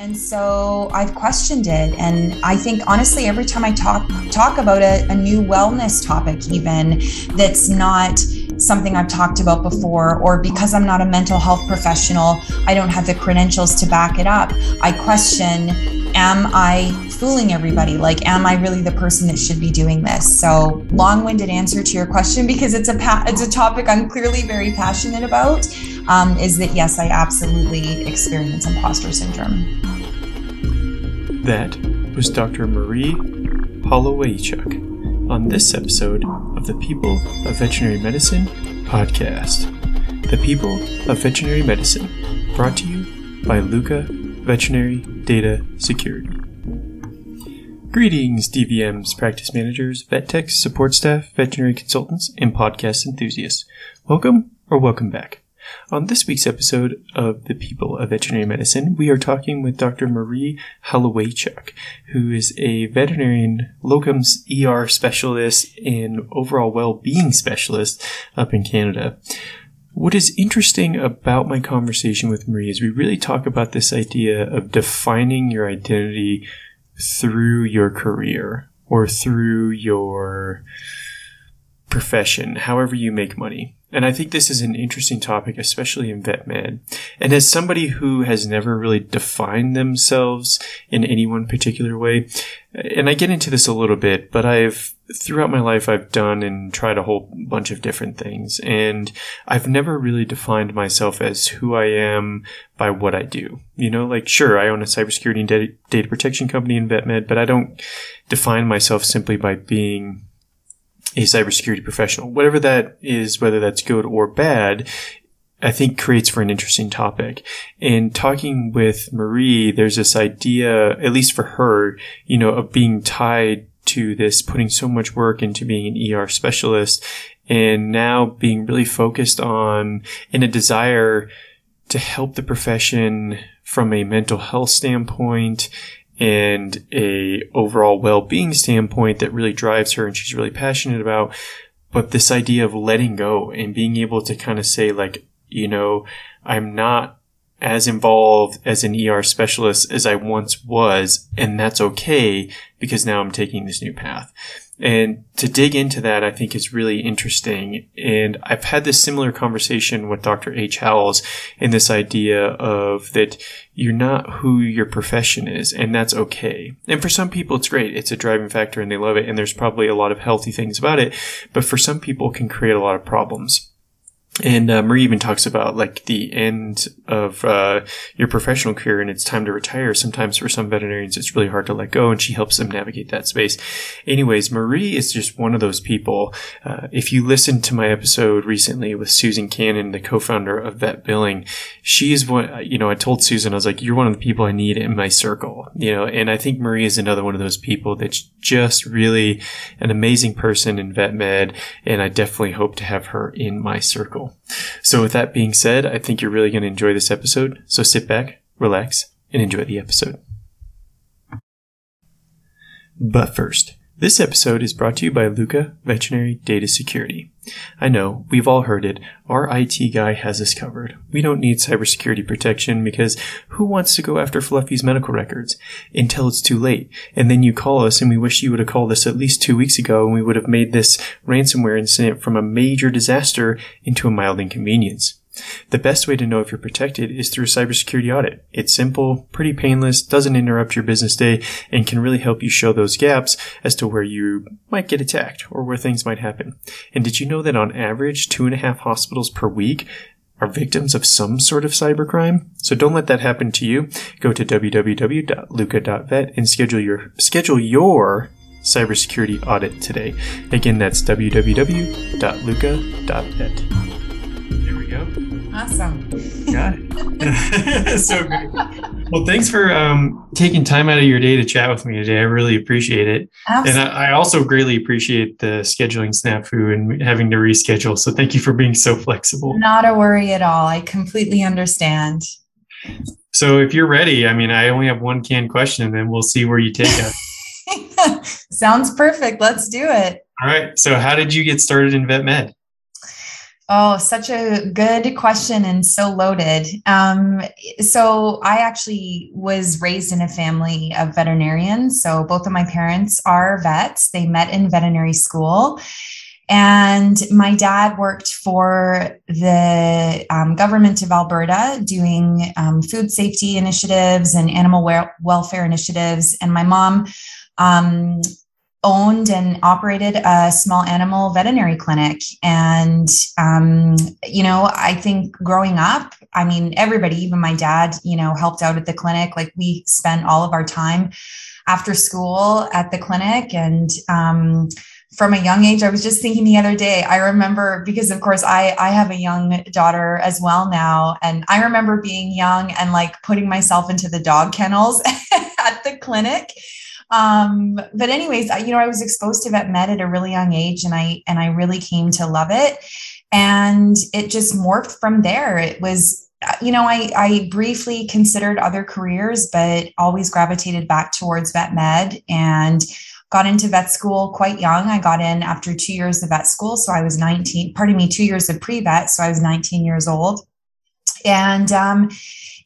And so I've questioned it. And I think honestly, every time I talk talk about a, a new wellness topic, even that's not something I've talked about before, or because I'm not a mental health professional, I don't have the credentials to back it up. I question, am I fooling everybody? Like, am I really the person that should be doing this? So, long-winded answer to your question because it's a pa- it's a topic I'm clearly very passionate about. Um, is that yes, I absolutely experience imposter syndrome. That was Dr. Marie Holowaychuk on this episode of the People of Veterinary Medicine podcast. The People of Veterinary Medicine, brought to you by Luca Veterinary Data Security. Greetings, DVMs, practice managers, vet techs, support staff, veterinary consultants, and podcast enthusiasts. Welcome or welcome back. On this week's episode of The People of Veterinary Medicine, we are talking with Dr. Marie Holowaychuk, who is a veterinarian locums ER specialist and overall well-being specialist up in Canada. What is interesting about my conversation with Marie is we really talk about this idea of defining your identity through your career or through your profession, however you make money. And I think this is an interesting topic, especially in vet med. And as somebody who has never really defined themselves in any one particular way, and I get into this a little bit, but I've, throughout my life, I've done and tried a whole bunch of different things. And I've never really defined myself as who I am by what I do. You know, like, sure, I own a cybersecurity and data, data protection company in vet med, but I don't define myself simply by being a cybersecurity professional. Whatever that is, whether that's good or bad, I think creates for an interesting topic. And talking with Marie, there's this idea, at least for her, you know, of being tied to this, putting so much work into being an ER specialist and now being really focused on in a desire to help the profession from a mental health standpoint and a overall well-being standpoint that really drives her and she's really passionate about. But this idea of letting go and being able to kind of say like, you know, I'm not as involved as an ER specialist as I once was. And that's okay because now I'm taking this new path. And to dig into that, I think is really interesting. And I've had this similar conversation with Dr. H. Howells in this idea of that you're not who your profession is, and that's okay. And for some people, it's great. It's a driving factor and they love it. And there's probably a lot of healthy things about it. But for some people, it can create a lot of problems. And uh, Marie even talks about like the end of uh, your professional career and it's time to retire. Sometimes for some veterinarians, it's really hard to let go, and she helps them navigate that space. Anyways, Marie is just one of those people. Uh, if you listened to my episode recently with Susan Cannon, the co-founder of Vet Billing, she's one. You know, I told Susan, I was like, "You're one of the people I need in my circle." You know, and I think Marie is another one of those people that's just really an amazing person in vet med, and I definitely hope to have her in my circle. So, with that being said, I think you're really going to enjoy this episode. So, sit back, relax, and enjoy the episode. But first, this episode is brought to you by Luca Veterinary Data Security. I know, we've all heard it. Our IT guy has us covered. We don't need cybersecurity protection because who wants to go after Fluffy's medical records until it's too late? And then you call us and we wish you would have called us at least two weeks ago and we would have made this ransomware incident from a major disaster into a mild inconvenience. The best way to know if you're protected is through a cybersecurity audit. It's simple, pretty painless, doesn't interrupt your business day, and can really help you show those gaps as to where you might get attacked or where things might happen. And did you know that on average, two and a half hospitals per week are victims of some sort of cybercrime? So don't let that happen to you. Go to www.luca.vet and schedule your schedule your cybersecurity audit today. Again, that's www.luca.vet go. Awesome. Got it. so great. Well, thanks for um, taking time out of your day to chat with me today. I really appreciate it. Absolutely. And I, I, also greatly appreciate the scheduling snafu and having to reschedule. So thank you for being so flexible. Not a worry at all. I completely understand. So if you're ready, I mean, I only have one canned question and then we'll see where you take us. Sounds perfect. Let's do it. All right. So how did you get started in vet med? Oh, such a good question and so loaded. Um, so, I actually was raised in a family of veterinarians. So, both of my parents are vets. They met in veterinary school. And my dad worked for the um, government of Alberta doing um, food safety initiatives and animal welfare initiatives. And my mom um, owned and operated a small animal veterinary clinic. And, um, you know, I think growing up, I mean, everybody, even my dad, you know, helped out at the clinic. Like we spent all of our time after school at the clinic. And, um, from a young age, I was just thinking the other day, I remember because of course I, I have a young daughter as well now. And I remember being young and like putting myself into the dog kennels at the clinic um, but anyways, I, you know, I was exposed to vet med at a really young age and I, and I really came to love it. And it just morphed from there. It was, uh, you know, I, I briefly considered other careers, but always gravitated back towards vet med and got into vet school quite young. I got in after two years of vet school. So I was 19, pardon me, two years of pre vet. So I was 19 years old. And um,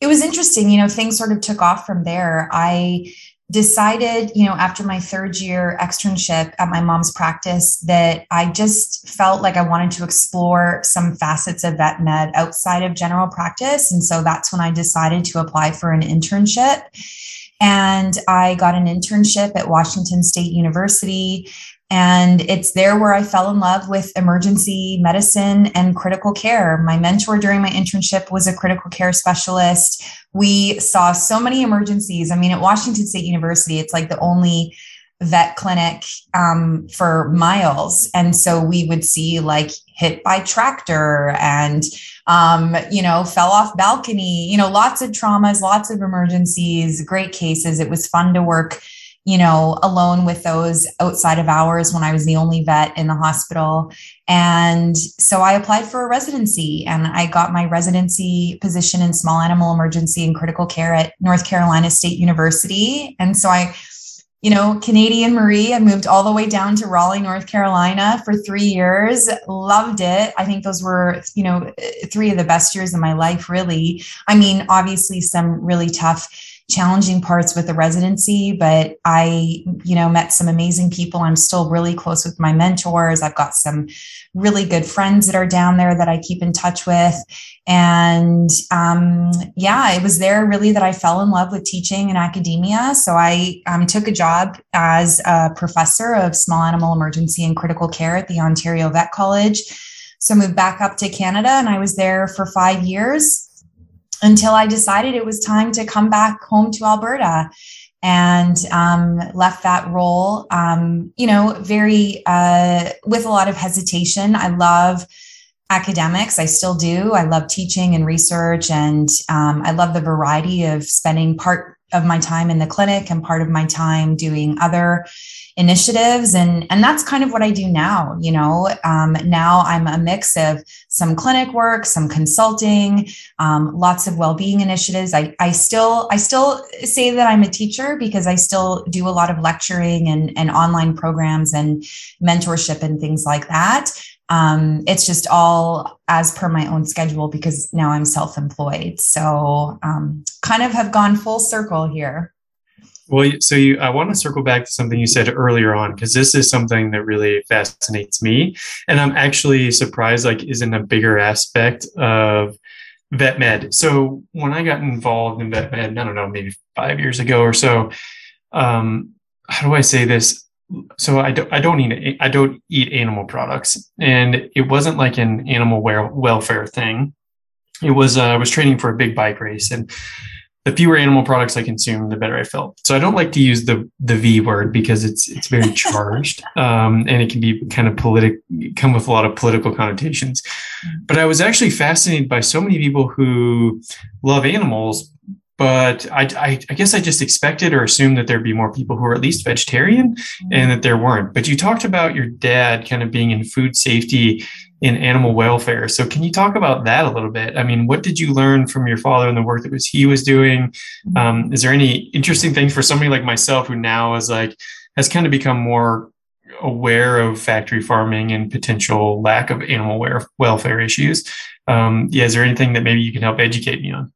it was interesting, you know, things sort of took off from there. I, decided, you know, after my third year externship at my mom's practice that I just felt like I wanted to explore some facets of vet med outside of general practice. And so that's when I decided to apply for an internship. And I got an internship at Washington State University and it's there where I fell in love with emergency medicine and critical care. My mentor during my internship was a critical care specialist. We saw so many emergencies. I mean, at Washington State University, it's like the only vet clinic um, for miles. And so we would see like hit by tractor and, um, you know, fell off balcony, you know, lots of traumas, lots of emergencies, great cases. It was fun to work you know, alone with those outside of hours when I was the only vet in the hospital. And so I applied for a residency and I got my residency position in small animal emergency and critical care at North Carolina State University. And so I, you know, Canadian Marie, I moved all the way down to Raleigh, North Carolina for three years. Loved it. I think those were, you know, three of the best years of my life, really. I mean, obviously, some really tough challenging parts with the residency, but I, you know, met some amazing people. I'm still really close with my mentors. I've got some really good friends that are down there that I keep in touch with. And um, yeah, it was there really that I fell in love with teaching and academia. So I um, took a job as a professor of small animal emergency and critical care at the Ontario Vet College. So moved back up to Canada and I was there for five years until I decided it was time to come back home to Alberta and um, left that role, um, you know, very uh, with a lot of hesitation. I love academics. I still do. I love teaching and research, and um, I love the variety of spending part of my time in the clinic and part of my time doing other initiatives. And and that's kind of what i do now you know? Um, now i'm a mix of some clinic work some consulting um, lots of well-being initiatives. I, I still i still say that i'm a teacher because i still do a lot of lecturing and, and online programs and mentorship and things like that um, it's just all as per my own schedule because now i'm self-employed so um, kind of have gone full circle here well, so you, I want to circle back to something you said earlier on because this is something that really fascinates me, and I'm actually surprised like isn't a bigger aspect of vet med. So when I got involved in vet med, I don't know, maybe five years ago or so. Um, how do I say this? So I don't, I don't eat, I don't eat animal products, and it wasn't like an animal welfare thing. It was, uh, I was training for a big bike race, and the fewer animal products I consume, the better I felt. So I don't like to use the the V word because it's it's very charged, um, and it can be kind of politic, come with a lot of political connotations. Mm. But I was actually fascinated by so many people who love animals, but I, I, I guess I just expected or assumed that there'd be more people who are at least vegetarian, mm. and that there weren't. But you talked about your dad kind of being in food safety in animal welfare. So can you talk about that a little bit? I mean, what did you learn from your father and the work that was he was doing? Mm-hmm. Um, is there any interesting things for somebody like myself who now is like has kind of become more aware of factory farming and potential lack of animal welfare issues. Um, yeah, is there anything that maybe you can help educate me on?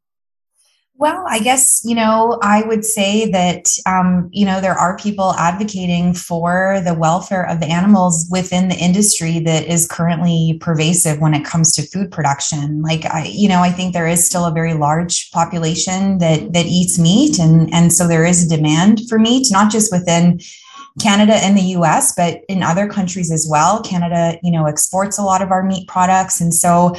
Well, I guess, you know, I would say that, um, you know, there are people advocating for the welfare of the animals within the industry that is currently pervasive when it comes to food production. Like, I, you know, I think there is still a very large population that, that eats meat. And, and so there is a demand for meat, not just within Canada and the US, but in other countries as well. Canada, you know, exports a lot of our meat products. And so,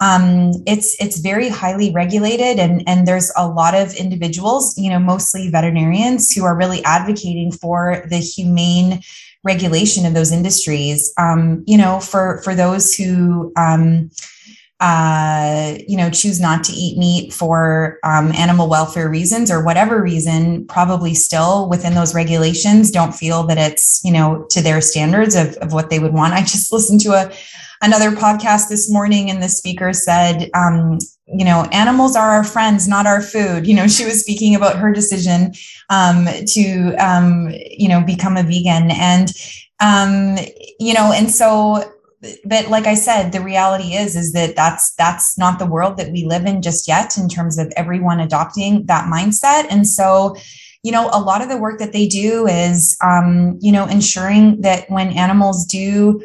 um, it's it's very highly regulated and and there's a lot of individuals you know mostly veterinarians who are really advocating for the humane regulation of those industries um, you know for for those who um, uh, you know, choose not to eat meat for um, animal welfare reasons or whatever reason, probably still within those regulations, don't feel that it's, you know, to their standards of, of what they would want. I just listened to a, another podcast this morning and the speaker said um, you know animals are our friends not our food you know she was speaking about her decision um, to um, you know become a vegan and um, you know and so but like i said the reality is is that that's that's not the world that we live in just yet in terms of everyone adopting that mindset. And so you know a lot of the work that they do is um, you know ensuring that when animals do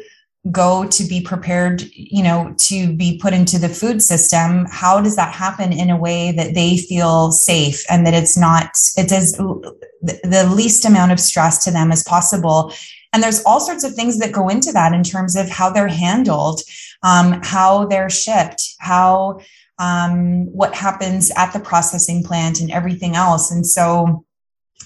go to be prepared you know to be put into the food system how does that happen in a way that they feel safe and that it's not it's as the least amount of stress to them as possible and there's all sorts of things that go into that in terms of how they're handled um, how they're shipped how um, what happens at the processing plant and everything else. And so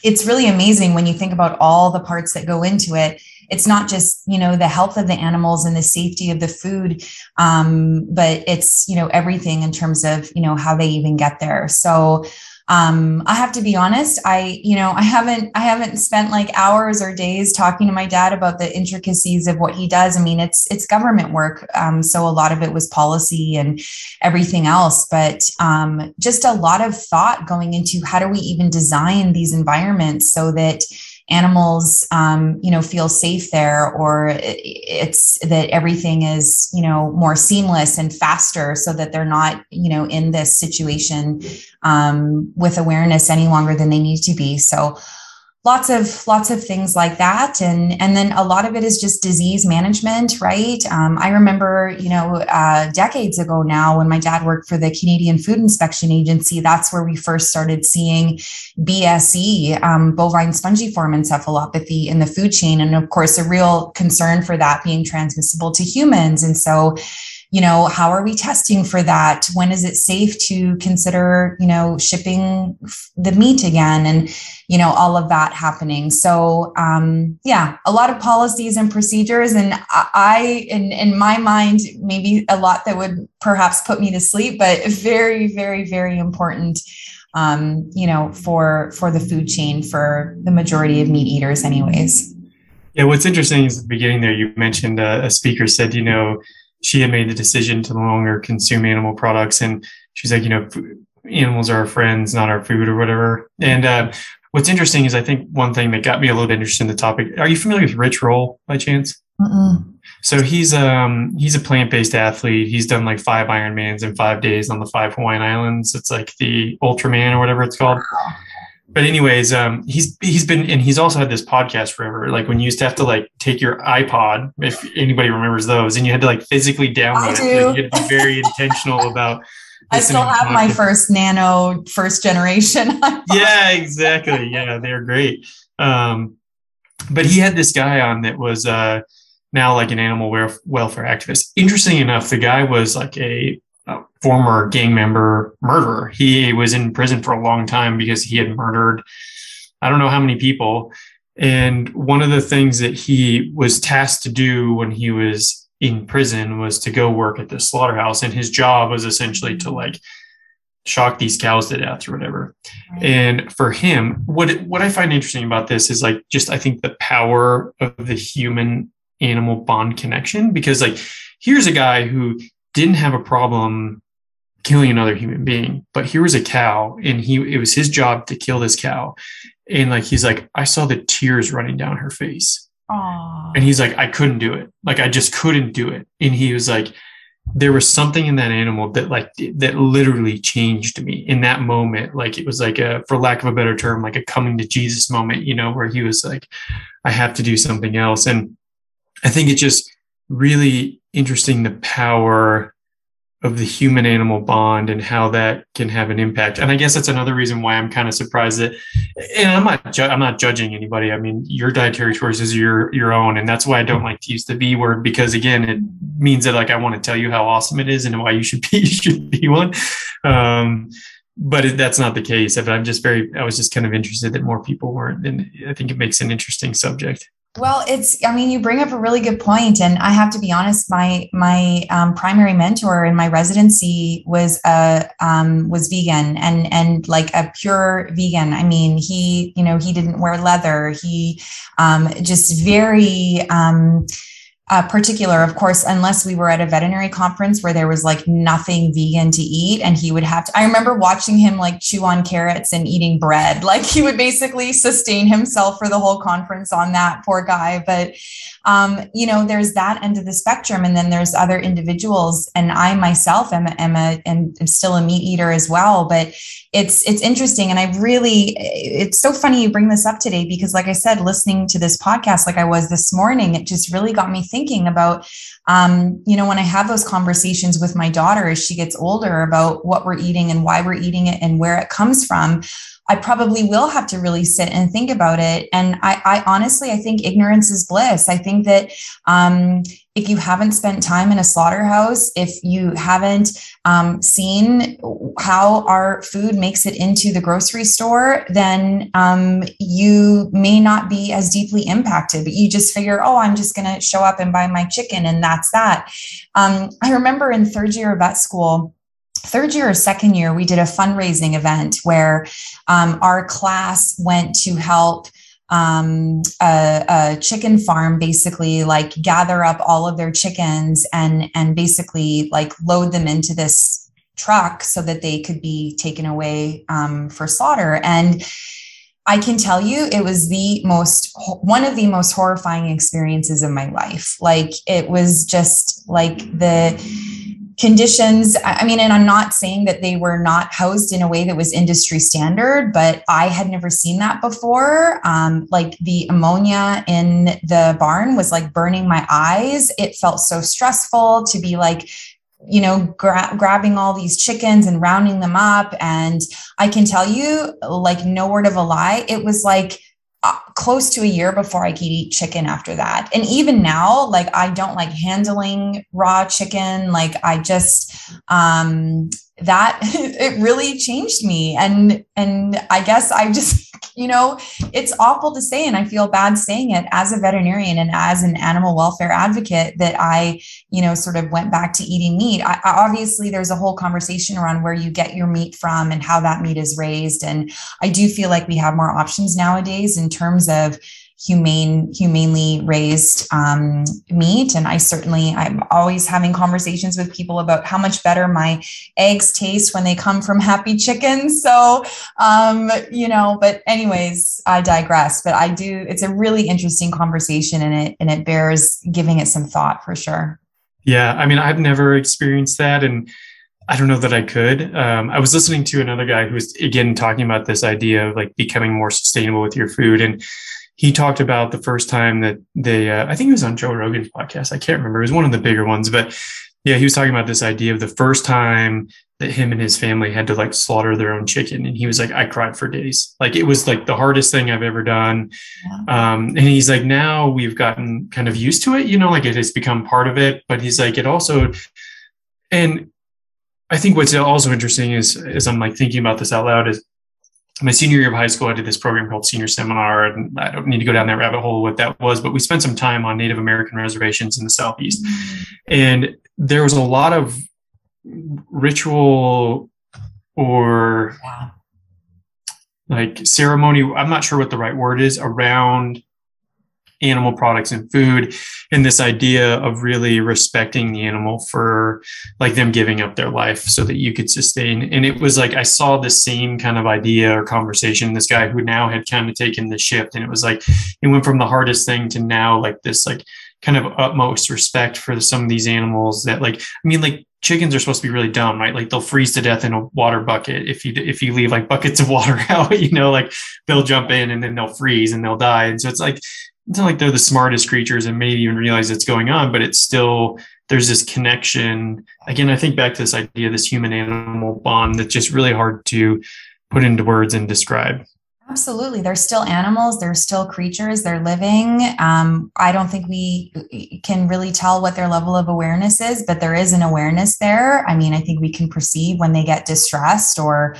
it's really amazing when you think about all the parts that go into it. It's not just you know the health of the animals and the safety of the food um, but it's you know everything in terms of you know how they even get there. So um, i have to be honest i you know i haven't i haven't spent like hours or days talking to my dad about the intricacies of what he does. I mean it's it's government work um, so a lot of it was policy and everything else but um, just a lot of thought going into how do we even design these environments so that animals um, you know feel safe there or it's that everything is you know more seamless and faster so that they're not you know in this situation um, with awareness any longer than they need to be. So lots of lots of things like that. And and then a lot of it is just disease management right? Um, i remember you know uh, decades ago now when my dad worked for the canadian food inspection agency that's where we first started seeing bse um, bovine spongiform encephalopathy in the food chain. And of course a real concern for that being transmissible to humans. And so you know how are we testing for that? When is it safe to consider you know shipping the meat again and you know all of that happening? So um yeah a lot of policies and procedures and i in in my mind maybe a lot that would perhaps put me to sleep but very very very important um you know for for the food chain for the majority of meat eaters anyways. Yeah what's interesting is at the beginning there you mentioned uh, a speaker said you know she had made the decision to no longer consume animal products. And she's like, you know, animals are our friends, not our food or whatever. And uh, what's interesting is I think one thing that got me a little bit interested in the topic. Are you familiar with Rich Roll by chance? Mm-mm. So he's um he's a plant based athlete. He's done like five Ironmans in five days on the five Hawaiian Islands. It's like the Ultraman or whatever it's called but anyways, um, he's he's been and he's also had this podcast forever. Like when you used to have to like take your iPod, if anybody remembers those, and you had to like physically download it. Like, you had to be very intentional about. I still have my first Nano first generation. yeah, exactly. Yeah, they're great. Um, but he had this guy on that was uh, now like an animal welfare activist. Interesting enough, the guy was like a former gang member murderer. He was in prison for a long time because he had murdered, I don't know how many people. And one of the things that he was tasked to do when he was in prison was to go work at the slaughterhouse. And his job was essentially to like shock these cows to death or whatever. And for him, what what I find interesting about this is like just I think the power of the human animal bond connection because like here's a guy who didn't have a problem killing another human being but here was a cow and he it was his job to kill this cow and like he's like i saw the tears running down her face Aww. And he's like, I couldn't do it. Like, I just couldn't do it. And he was like, there was something in that animal that like that literally changed me in that moment like it was like a for lack of a better term like a coming to jesus moment you know where he was like i have to do something else and i think it's just really interesting the power of the human animal bond and how that can have an impact. And I guess that's another reason why I'm kind of surprised that, and I'm not, ju- I'm not judging anybody. I mean, your dietary choices are your, your own. And that's why I don't like to use the B word because again, it means that like, I want to tell you how awesome it is and why you should be, you should be one. Um, but it, that's not the case. But I'm just very, I was just kind of interested that more people weren't. And I think it makes an interesting subject. Well, it's, I mean, you bring up a really good point, and I have to be honest. My my um, primary mentor in my residency was a um, was vegan and and like a pure vegan. I mean, he you know he didn't wear leather. He um, just very um, uh, particular, of course, unless we were at a veterinary conference where there was like nothing vegan to eat. And he would have to, I remember watching him like chew on carrots and eating bread. Like he would basically sustain himself for the whole conference on that poor guy. But um, you know, there's that end of the spectrum, and then there's other individuals. And I myself am, am a am still a meat eater as well. But it's it's interesting, and I really it's so funny you bring this up today because, like I said, listening to this podcast like I was this morning, it just really got me thinking about um, you know, when I have those conversations with my daughter as she gets older about what we're eating and why we're eating it and where it comes from, I probably will have to really sit and think about it. And I, I honestly, I think ignorance is bliss. I think that um, if you haven't spent time in a slaughterhouse, if you haven't um, seen how our food makes it into the grocery store, then um, you may not be as deeply impacted. But you just figure, oh, I'm just going to show up and buy my chicken, and that's that. Um, I remember in third year of vet school third year or second year, we did a fundraising event where um, our class went to help um, a, a, chicken farm basically like gather up all of their chickens and and basically like load them into this truck so that they could be taken away um, for slaughter and I can tell you it was the most one of the most horrifying experiences of my life. Like it was just like the conditions. I mean and i'm not saying that they were not housed in a way that was industry standard but i had never seen that before. Um, like the ammonia in the barn was like burning my eyes. It felt so stressful to be like you know gra- grabbing all these chickens and rounding them up. And i can tell you like no word of a lie it was like uh, close to a year before I could eat chicken after that. And even now, like I don't like handling raw chicken. Like I just, um, that it really changed me. And, and I guess I just you know, it's awful to say, and I feel bad saying it as a veterinarian and as an animal welfare advocate that I, you know, sort of went back to eating meat. I, obviously, there's a whole conversation around where you get your meat from and how that meat is raised. And I do feel like we have more options nowadays in terms of humane humanely raised um, meat. And i certainly i'm always having conversations with people about how much better my eggs taste when they come from happy chickens so um, you know but anyways i digress. But i do it's a really interesting conversation and it and it bears giving it some thought for sure. Yeah i mean i've never experienced that. And I don't know that I could. Um, I was listening to another guy who was again talking about this idea of like becoming more sustainable with your food, and he talked about the first time that they, uh, I think it was on Joe Rogan's podcast. I can't remember. It was one of the bigger ones, but yeah, he was talking about this idea of the first time that him and his family had to like slaughter their own chicken. And he was like, I cried for days. Like it was like the hardest thing I've ever done. Um, and he's like, now we've gotten kind of used to it, you know, like it has become part of it. But he's like, it also, and I think what's also interesting is, as I'm like thinking about this out loud is my senior year of high school, I did this program called Senior Seminar, and I don't need to go down that rabbit hole what that was, but we spent some time on Native American reservations in the Southeast. And there was a lot of ritual or like ceremony, I'm not sure what the right word is, around animal products and food and this idea of really respecting the animal for like them giving up their life so that you could sustain. And it was like i saw the same kind of idea or conversation this guy who now had kind of taken the shift and it was like it went from the hardest thing to now like this like kind of utmost respect for some of these animals that like i mean like chickens are supposed to be really dumb right? Like they'll freeze to death in a water bucket if you if you leave like buckets of water out you know? Like they'll jump in and then they'll freeze and they'll die. And so it's like it's not like they're the smartest creatures and maybe even realize it's going on but it's still there's this connection again i think back to this idea this human animal bond that's just really hard to put into words and describe Absolutely. They're still animals. They're still creatures. They're living. Um, I don't think we can really tell what their level of awareness is, but there is an awareness there. I mean, I think we can perceive when they get distressed or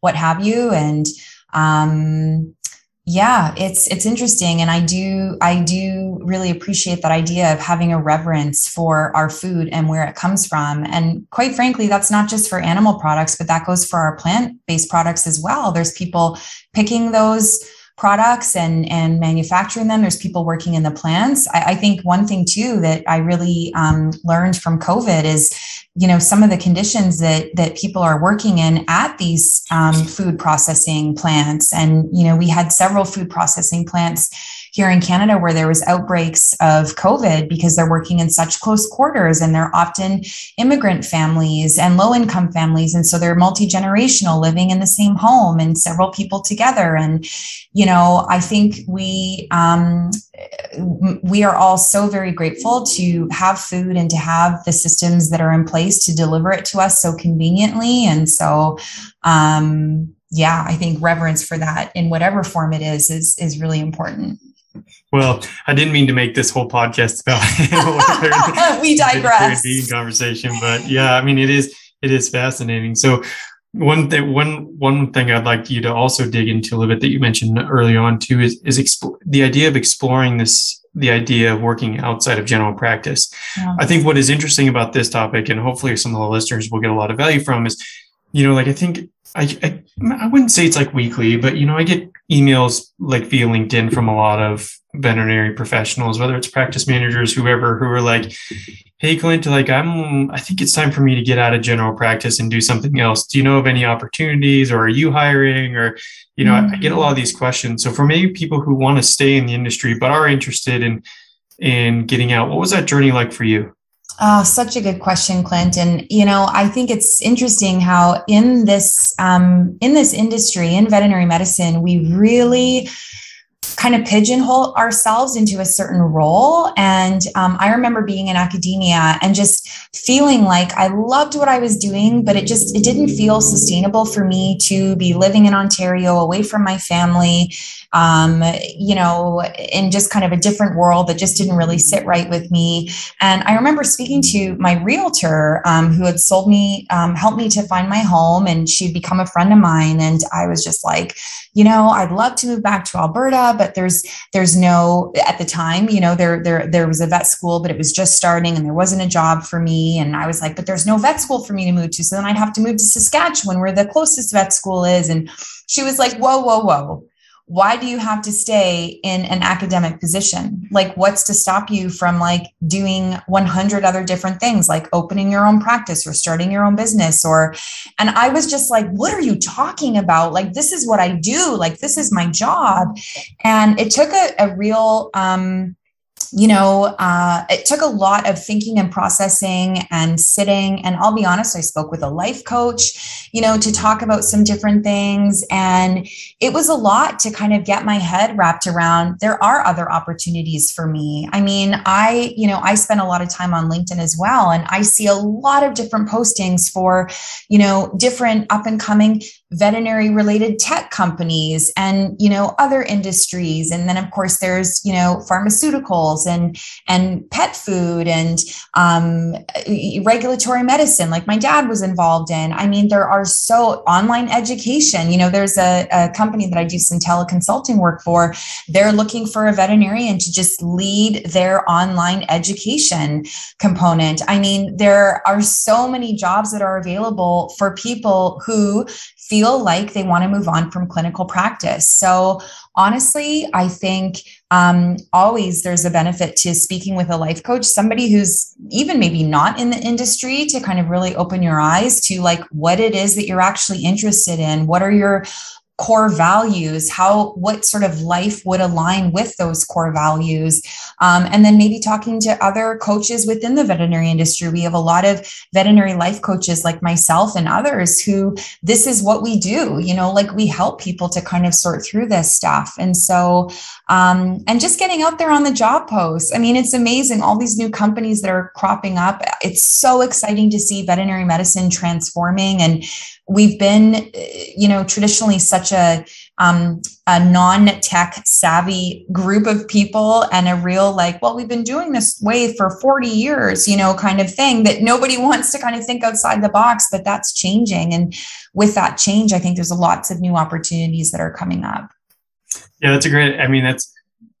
what have you. And um, yeah it's it's interesting and i do i do really appreciate that idea of having a reverence for our food and where it comes from and quite frankly that's not just for animal products but that goes for our plant-based products as well. There's people picking those products and and manufacturing them. There's people working in the plants. I, I think one thing too that i really um, learned from covid is you know some of the conditions that that people are working in at these um, food processing plants. And you know we had several food processing plants here in Canada where there was outbreaks of COVID because they're working in such close quarters and they're often immigrant families and low income families. And so they're multi-generational living in the same home and several people together. And, you know, I think we, um, we are all so very grateful to have food and to have the systems that are in place to deliver it to us so conveniently. And so, um, yeah, I think reverence for that in whatever form it is is is really important. Well, I didn't mean to make this whole podcast about we digress conversation, but yeah, I mean it is it is fascinating. So one thing one one thing I'd like you to also dig into a little bit that you mentioned early on too is is exp- the idea of exploring this the idea of working outside of general practice. Yeah. I think what is interesting about this topic, and hopefully some of the listeners will get a lot of value from, is you know like I think I, I, I wouldn't say it's like weekly, but you know, I get emails like via LinkedIn from a lot of veterinary professionals, whether it's practice managers, whoever, who are like, "Hey, Clint, like I'm, I think it's time for me to get out of general practice and do something else. Do you know of any opportunities, or are you hiring, or you know?" Mm-hmm. I, I get a lot of these questions. So for maybe people who want to stay in the industry but are interested in in getting out, what was that journey like for you? Oh, such a good question, Clint. And you know, I think it's interesting how in this um, in this industry in veterinary medicine, we really kind of pigeonhole ourselves into a certain role. And um, I remember being in academia and just feeling like I loved what I was doing, but it just it didn't feel sustainable for me to be living in Ontario away from my family um, you know, in just kind of a different world that just didn't really sit right with me. And I remember speaking to my realtor um, who had sold me, um, helped me to find my home, and she'd become a friend of mine. And I was just like, you know, I'd love to move back to Alberta, but there's there's no at the time, you know, there there there was a vet school, but it was just starting and there wasn't a job for me. And I was like, but there's no vet school for me to move to. So then I'd have to move to Saskatchewan, where the closest vet school is. And she was like, whoa, whoa, whoa why do you have to stay in an academic position? Like what's to stop you from like doing 100 other different things like opening your own practice or starting your own business or and i was just like what are you talking about? Like this is what i do. Like this is my job. And it took a, a real um you know, uh, it took a lot of thinking and processing and sitting. And I'll be honest, I spoke with a life coach, you know, to talk about some different things. And it was a lot to kind of get my head wrapped around there are other opportunities for me. I mean, I, you know, I spend a lot of time on LinkedIn as well. And I see a lot of different postings for, you know, different up and coming veterinary related tech companies and you know other industries. And then of course there's you know pharmaceuticals and and pet food and um, regulatory medicine like my dad was involved in. I mean there are so online education you know there's a, a company that i do some teleconsulting work for. They're looking for a veterinarian to just lead their online education component. I mean there are so many jobs that are available for people who feel feel like they want to move on from clinical practice. So honestly, I think um, always there's a benefit to speaking with a life coach, somebody who's even maybe not in the industry to kind of really open your eyes to like what it is that you're actually interested in. What are your core values how what sort of life would align with those core values. Um, and then maybe talking to other coaches within the veterinary industry. We have a lot of veterinary life coaches like myself and others who this is what we do you know like we help people to kind of sort through this stuff. And so um, and just getting out there on the job posts. I mean it's amazing all these new companies that are cropping up. It's so exciting to see veterinary medicine transforming and we've been you know traditionally such a um, a non-tech savvy group of people and a real like well we've been doing this way for 40 years you know kind of thing that nobody wants to kind of think outside the box but that's changing. And with that change i think there's lots of new opportunities that are coming up. Yeah that's a great i mean that's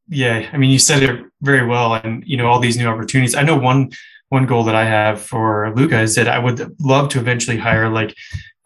yeah i mean you said it very well and you know all these new opportunities. I know one one goal that i have for luca is that i would love to eventually hire like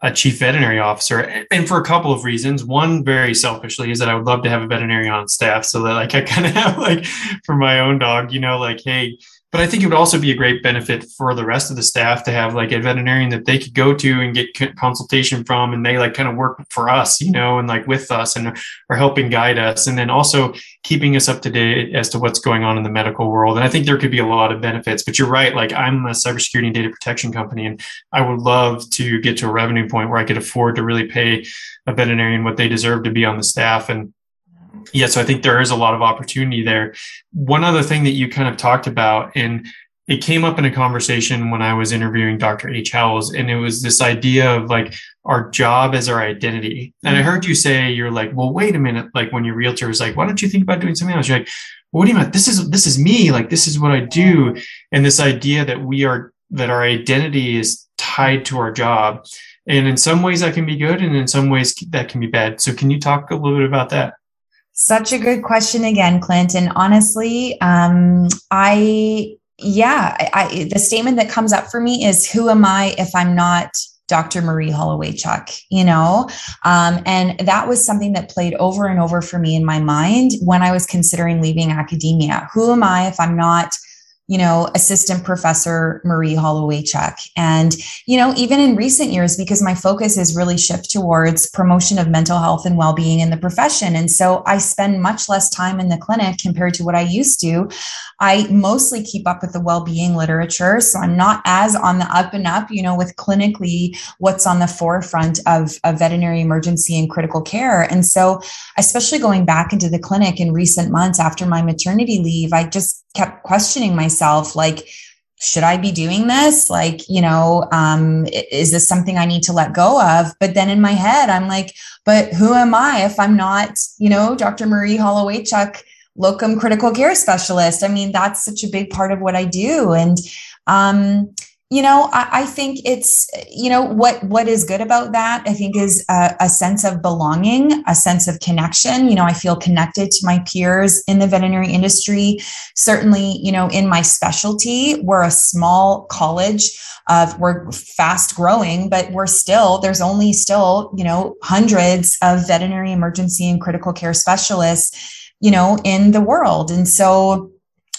a chief veterinary officer and for a couple of reasons. One very selfishly is that i would love to have a veterinarian on staff so that like i kind of have like for my own dog you know like hey but I think it would also be a great benefit for the rest of the staff to have like a veterinarian that they could go to and get consultation from, and they like kind of work for us, you know, and like with us and are helping guide us, and then also keeping us up to date as to what's going on in the medical world. And I think there could be a lot of benefits. But you're right, like I'm a cybersecurity and data protection company, and I would love to get to a revenue point where I could afford to really pay a veterinarian what they deserve to be on the staff and yeah, so I think there is a lot of opportunity there. One other thing that you kind of talked about, and it came up in a conversation when I was interviewing Dr. H. Howells, and it was this idea of like our job as our identity. And I mm-hmm. heard you say, you're like, well, wait a minute. Like when your realtor is like, why don't you think about doing something else? You're like, well, what do you mean? This is, this is me. Like, this is what I do. And this idea that we are, that our identity is tied to our job. And in some ways that can be good. And in some ways that can be bad. So can you talk a little bit about that? Such a good question again, Clinton. Honestly, um, I, yeah, I, the statement that comes up for me is who am I if I'm not Dr. Marie Holowaychuk, you know? Um, and that was something that played over and over for me in my mind when I was considering leaving academia. Who am I if I'm not you know, assistant professor Marie Holowaychuk. And, you know, even in recent years, because my focus is really shift towards promotion of mental health and well-being in the profession. And so I spend much less time in the clinic compared to what I used to. I mostly keep up with the well-being literature. So I'm not as on the up and up, you know, with clinically what's on the forefront of, of veterinary emergency and critical care. And so, especially going back into the clinic in recent months after my maternity leave, I just kept questioning myself like should i be doing this? Like you know um, is this something i need to let go of? But then in my head i'm like but who am i if i'm not you know dr marie holowaychuk locum critical care specialist? I mean that's such a big part of what i do. And um, you know I, I, think it's you know what what is good about that i think is a, a, sense of belonging a sense of connection. You know i feel connected to my peers in the veterinary industry. Certainly you know in my specialty we're a small college of we're fast growing but we're still there's only still you know hundreds of veterinary emergency and critical care specialists you know in the world. And so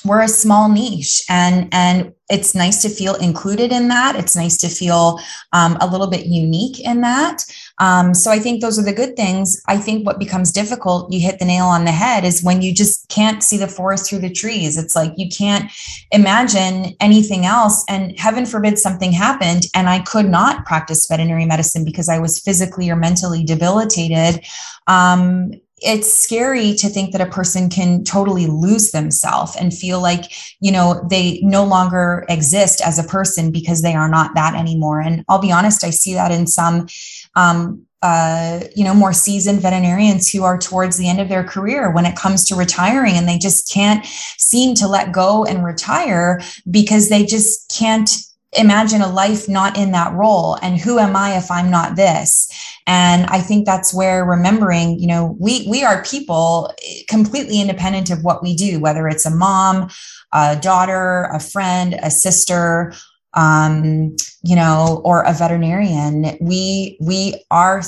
we're a small niche and and it's nice to feel included in that. It's nice to feel um, a little bit unique in that. Um, so i think those are the good things. I think what becomes difficult you hit the nail on the head is when you just can't see the forest through the trees. It's like you can't imagine anything else. And heaven forbid something happened and i could not practice veterinary medicine because i was physically or mentally debilitated. Um, it's scary to think that a person can totally lose themselves and feel like you know they no longer exist as a person because they are not that anymore. And i'll be honest i see that in some um, uh, you know more seasoned veterinarians who are towards the end of their career when it comes to retiring and they just can't seem to let go and retire because they just can't imagine a life not in that role and who am i if i'm not this? And i think that's where remembering you know we we are people completely independent of what we do whether it's a mom a daughter a friend a sister um you know or a veterinarian. We we are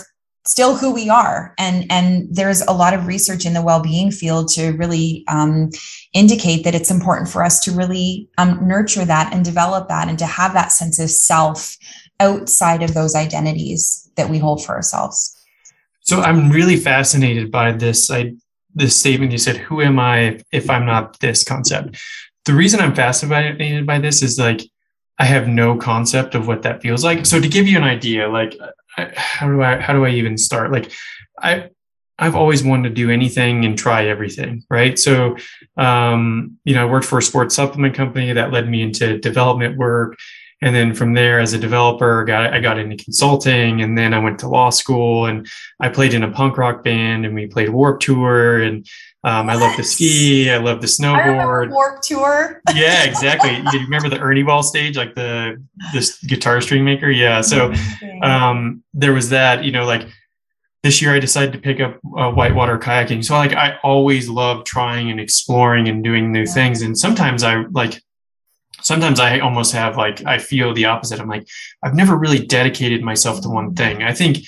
still who we are. And and there's a lot of research in the well-being field to really um, indicate that it's important for us to really um, nurture that and develop that and to have that sense of self outside of those identities that we hold for ourselves. So i'm really fascinated by this i this statement you said who am i if i'm not this concept? The reason i'm fascinated by this is like i have no concept of what that feels like. So to give you an idea like how do I how do I even start? Like I I've always wanted to do anything and try everything, right? So, um, you know, I worked for a sports supplement company that led me into development work. And then from there, as a developer, got, I got into consulting and then I went to law school and I played in a punk rock band and we played Warped Tour and um, I love to ski. I love the snowboard. Warped Tour. yeah, exactly. you remember the Ernie Ball stage, like the this guitar string maker? Yeah. So um, there was that. You know, like this year I decided to pick up uh, whitewater kayaking. So like I always love trying and exploring and doing new yeah. things. And sometimes I like sometimes I almost have like I feel the opposite. I'm like I've never really dedicated myself to one thing. I think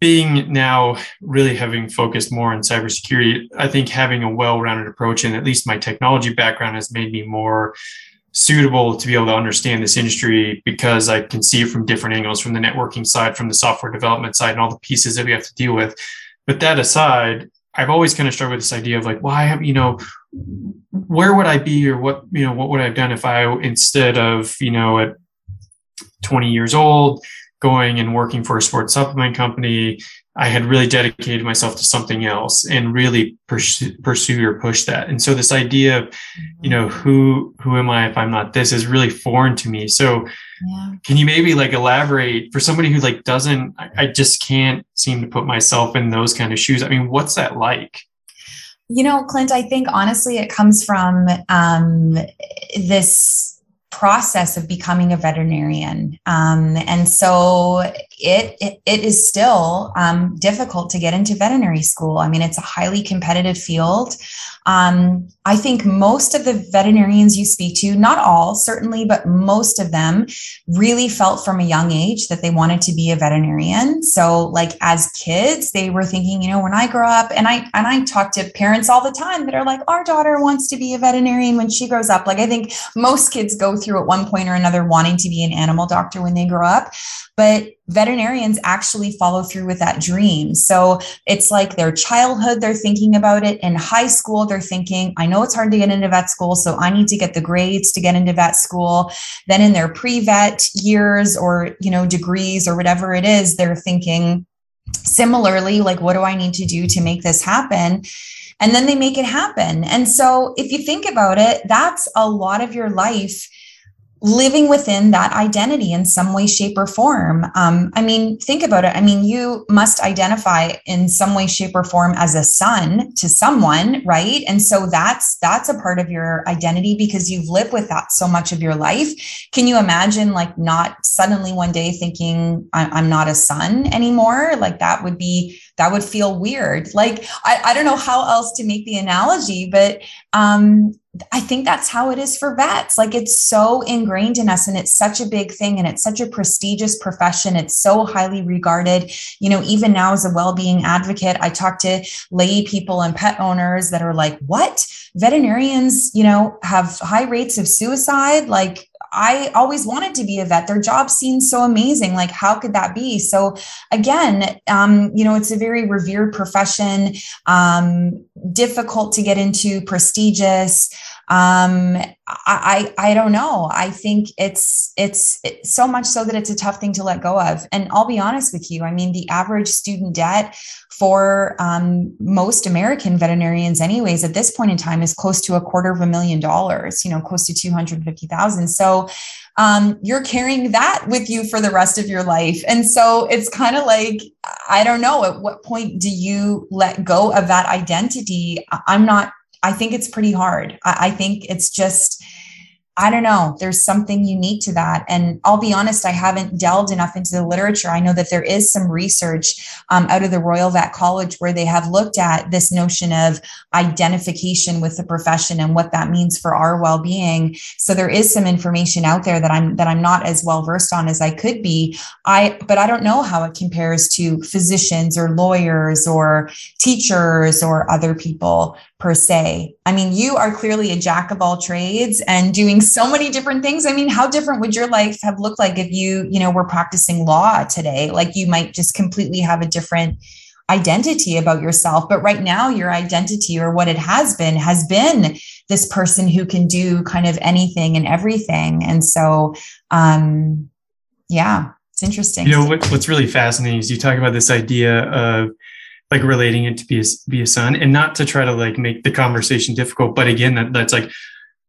being now really having focused more on cybersecurity, I think having a well-rounded approach and at least my technology background has made me more suitable to be able to understand this industry because I can see it from different angles, from the networking side, from the software development side, and all the pieces that we have to deal with. But that aside, I've always kind of struggled with this idea of like, why have you know, where would I be, or what you know, what would I have done if I instead of you know at 20 years old going and working for a sports supplement company, I had really dedicated myself to something else and really pursue, pursue or push that. And so this idea of, you know, who who am I if I'm not this is really foreign to me. So yeah. can you maybe like elaborate for somebody who like doesn't I, I just can't seem to put myself in those kind of shoes. I mean, what's that like? You know, Clint, I think honestly it comes from um, this process of becoming a veterinarian. Um, and so it, it, it is still um, difficult to get into veterinary school. I mean, it's a highly competitive field. Um, I think most of the veterinarians you speak to, not all certainly, but most of them really felt from a young age that they wanted to be a veterinarian. So like as kids, they were thinking, you know, when I grow up and I, and I talk to parents all the time that are like, our daughter wants to be a veterinarian when she grows up. Like I think most kids go through at one point or another wanting to be an animal doctor when they grow up but veterinarians actually follow through with that dream. So it's like their childhood, they're thinking about it. In high school, they're thinking, I know it's hard to get into vet school, so I need to get the grades to get into vet school. Then in their pre-vet years or, you know, degrees or whatever it is, they're thinking similarly, like, what do I need to do to make this happen? And then they make it happen. And so if you think about it, that's a lot of your life living within that identity in some way shape or form. Um, i mean think about it. I mean you must identify in some way shape or form as a son to someone right? And so that's that's a part of your identity because you've lived with that so much of your life. Can you imagine like not suddenly one day thinking i'm not a son anymore? Like that would be that would feel weird. Like i, I don't know how else to make the analogy but um I think that's how it is for vets. Like it's so ingrained in us and it's such a big thing and it's such a prestigious profession. It's so highly regarded. You know, even now as a well-being advocate, I talk to lay people and pet owners that are like, "What? Veterinarians, you know, have high rates of suicide?" Like I always wanted to be a vet. Their job seems so amazing. Like, how could that be? So, again, um, you know, it's a very revered profession, um, difficult to get into, prestigious um I, I don't know i think it's, it's it's so much so that it's a tough thing to let go of and i'll be honest with you i mean the average student debt for um, most american veterinarians anyways at this point in time is close to a quarter of a million dollars you know close to 250000 so um, you're carrying that with you for the rest of your life. And so it's kind of like, I don't know, at what point do you let go of that identity? I'm not I think it's pretty hard. I, I think it's just I don't know. There's something unique to that. And I'll be honest, I haven't delved enough into the literature. I know that there is some research um, out of the Royal Vet College where they have looked at this notion of identification with the profession and what that means for our well-being. So there is some information out there that I'm that I'm not as well versed on as I could be. I but I don't know how it compares to physicians or lawyers or teachers or other people per se. I mean, you are clearly a jack of all trades and doing so many different things. I mean, how different would your life have looked like if you, you know, were practicing law today? Like you might just completely have a different identity about yourself. But right now, your identity or what it has been has been this person who can do kind of anything and everything. And so, um, yeah, it's interesting. You know, what, what's really fascinating is you talk about this idea of like relating it to be a, be a son and not to try to like make the conversation difficult. But again, that, that's like,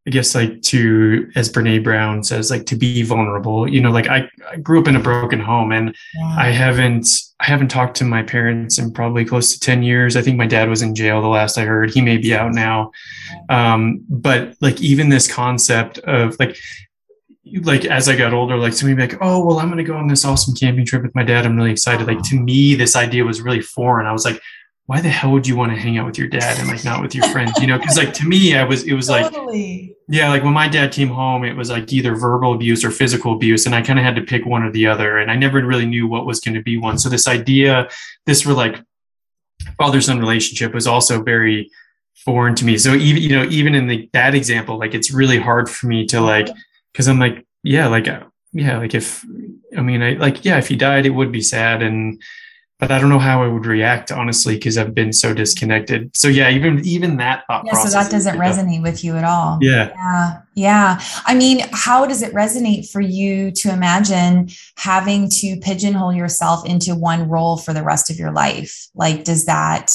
I guess like to, as Brene Brown says, like to be vulnerable, you know, like I, I grew up in a broken home and. I haven't, I haven't talked to my parents in probably close to 10 years. I think my dad was in jail the last I heard. He may be out now. Um, but like even this concept of like, like as I got older, like somebody like, oh well, I'm going to go on this awesome camping trip with my dad. I'm really excited. Like to me, this idea was really foreign. I was like, why the hell would you want to hang out with your dad and like not with your friends? You know, because like to me, I was it was totally. like yeah, like when my dad came home, it was like either verbal abuse or physical abuse, and I kind of had to pick one or the other, and I never really knew what was going to be one. So this idea, this were like father son relationship was also very foreign to me. So even you know even in the that example, like it's really hard for me to like because I'm like yeah like uh, yeah like if I mean I like yeah if he died it would be sad and but I don't know how I would react honestly because I've been so disconnected. So yeah, even even that thought yeah, So that doesn't resonate with you at all. Yeah. Yeah. Yeah. I mean, how does it resonate for you to imagine having to pigeonhole yourself into one role for the rest of your life? Like, does that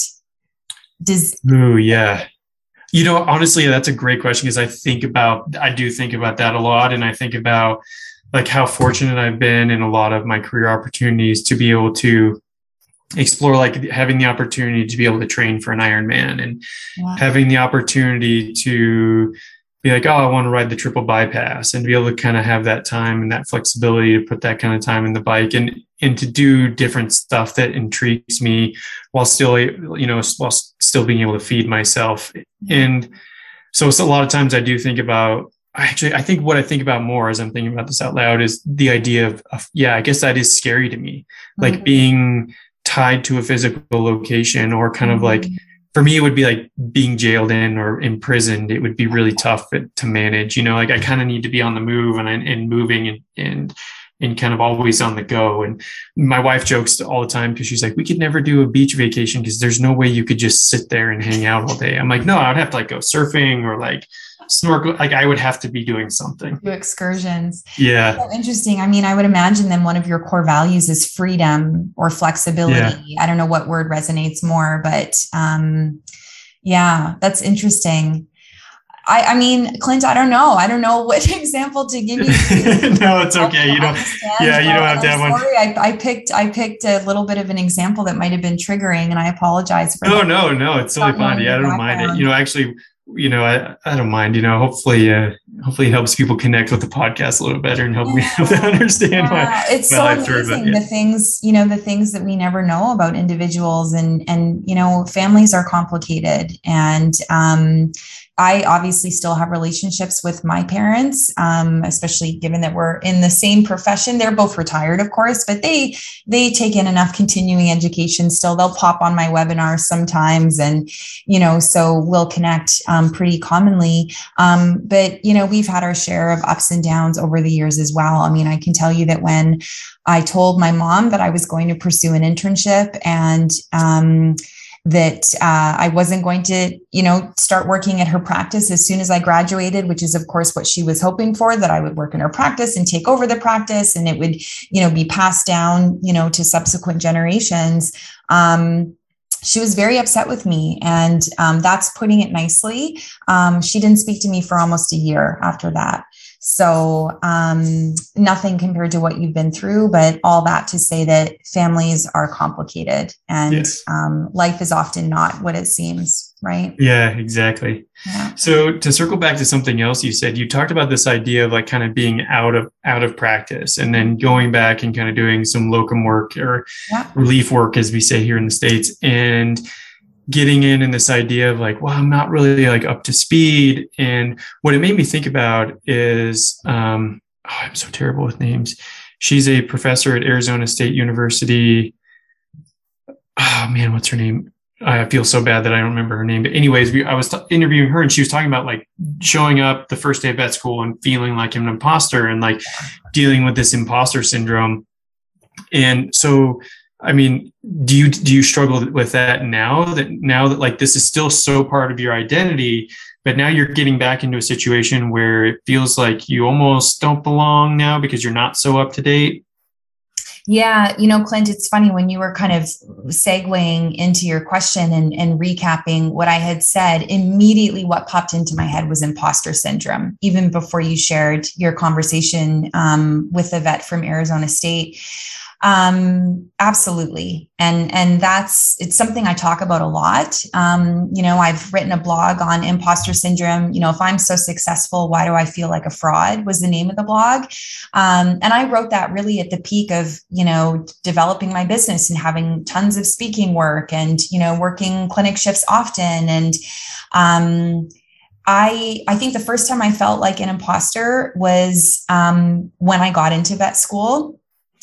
does Ooh, yeah. You know, honestly, that's a great question because I think about I do think about that a lot and I think about like how fortunate I've been in a lot of my career opportunities to be able to explore like having the opportunity to be able to train for an Ironman and wow. having the opportunity to be like, oh, I want to ride the triple bypass and be able to kind of have that time and that flexibility to put that kind of time in the bike and and to do different stuff that intrigues me while still you know while still being able to feed myself and so it's a lot of times I do think about actually I think what I think about more as I'm thinking about this out loud is the idea of, of yeah I guess that is scary to me like mm-hmm. being tied to a physical location or kind of like mm-hmm. For me it would be like being jailed in or imprisoned it would be really tough to manage you know like i kind of need to be on the move and and moving and and and kind of always on the go. And my wife jokes all the time because she's like we could never do a beach vacation because there's no way you could just sit there and hang out all day. I'm like no i would have to like go surfing or like snorkel like i would have to be doing something do excursions yeah so interesting i mean i would imagine then one of your core values is freedom or flexibility yeah. i don't know what word resonates more but um yeah that's interesting I, I mean, Clint, I don't know. I don't know what example to give you. no, it's okay. You don't. Yeah, you don't have to have one. I, I picked. I picked a little bit of an example that might have been triggering, and I apologize for. Oh that. no, no, no. it's totally fine. Yeah, I don't mind it. You know, actually, you know, I, I don't mind, you know, hopefully, uh, hopefully it helps people connect with the podcast a little better and help yeah. me help understand yeah. my, it's my so amazing yeah. the things, you know, the things that we never know about individuals and, and, you know, families are complicated and, um, I obviously still have relationships with my parents, um, especially given that we're in the same profession. They're both retired, of course, but they they take in enough continuing education still. They'll pop on my webinars sometimes, and you know, so we'll connect um, pretty commonly. Um, but you know, we've had our share of ups and downs over the years as well. I mean, I can tell you that when I told my mom that I was going to pursue an internship and um, that uh, I wasn't going to, you know, start working at her practice as soon as I graduated, which is, of course, what she was hoping for that I would work in her practice and take over the practice and it would, you know, be passed down, you know, to subsequent generations. Um, she was very upset with me, and um, that's putting it nicely. Um, she didn't speak to me for almost a year after that. So, um, nothing compared to what you've been through, but all that to say that families are complicated and yes. um, life is often not what it seems. right? Yeah, exactly. Yeah. So to circle back to something else you said, you talked about this idea of like kind of being out of out of practice and then going back and kind of doing some locum work or yeah. relief work as we say here in the states and getting in in this idea of like, well, I'm not really like up to speed. And what it made me think about is, um, oh, I'm so terrible with names. She's a professor at Arizona State University. Oh man, what's her name? I feel so bad that I don't remember her name. But anyways, we, I was t- interviewing her and she was talking about like showing up the first day of vet school and feeling like an imposter and like dealing with this imposter syndrome. And so I mean, do you do you struggle with that now that now that like this is still so part of your identity, but now you're getting back into a situation where it feels like you almost don't belong now because you're not so up to date? Yeah, you know, Clint, it's funny when you were kind of segueing into your question and, and recapping what I had said, immediately what popped into my head was imposter syndrome, even before you shared your conversation um, with the vet from Arizona State. Um, absolutely. And, and that's, it's something I talk about a lot. Um, you know, I've written a blog on imposter syndrome. You know, if I'm so successful, why do I feel like a fraud was the name of the blog. Um, and I wrote that really at the peak of, you know, developing my business and having tons of speaking work and, you know, working clinic shifts often. And, um, I I think the first time I felt like an imposter was um, when I got into vet school.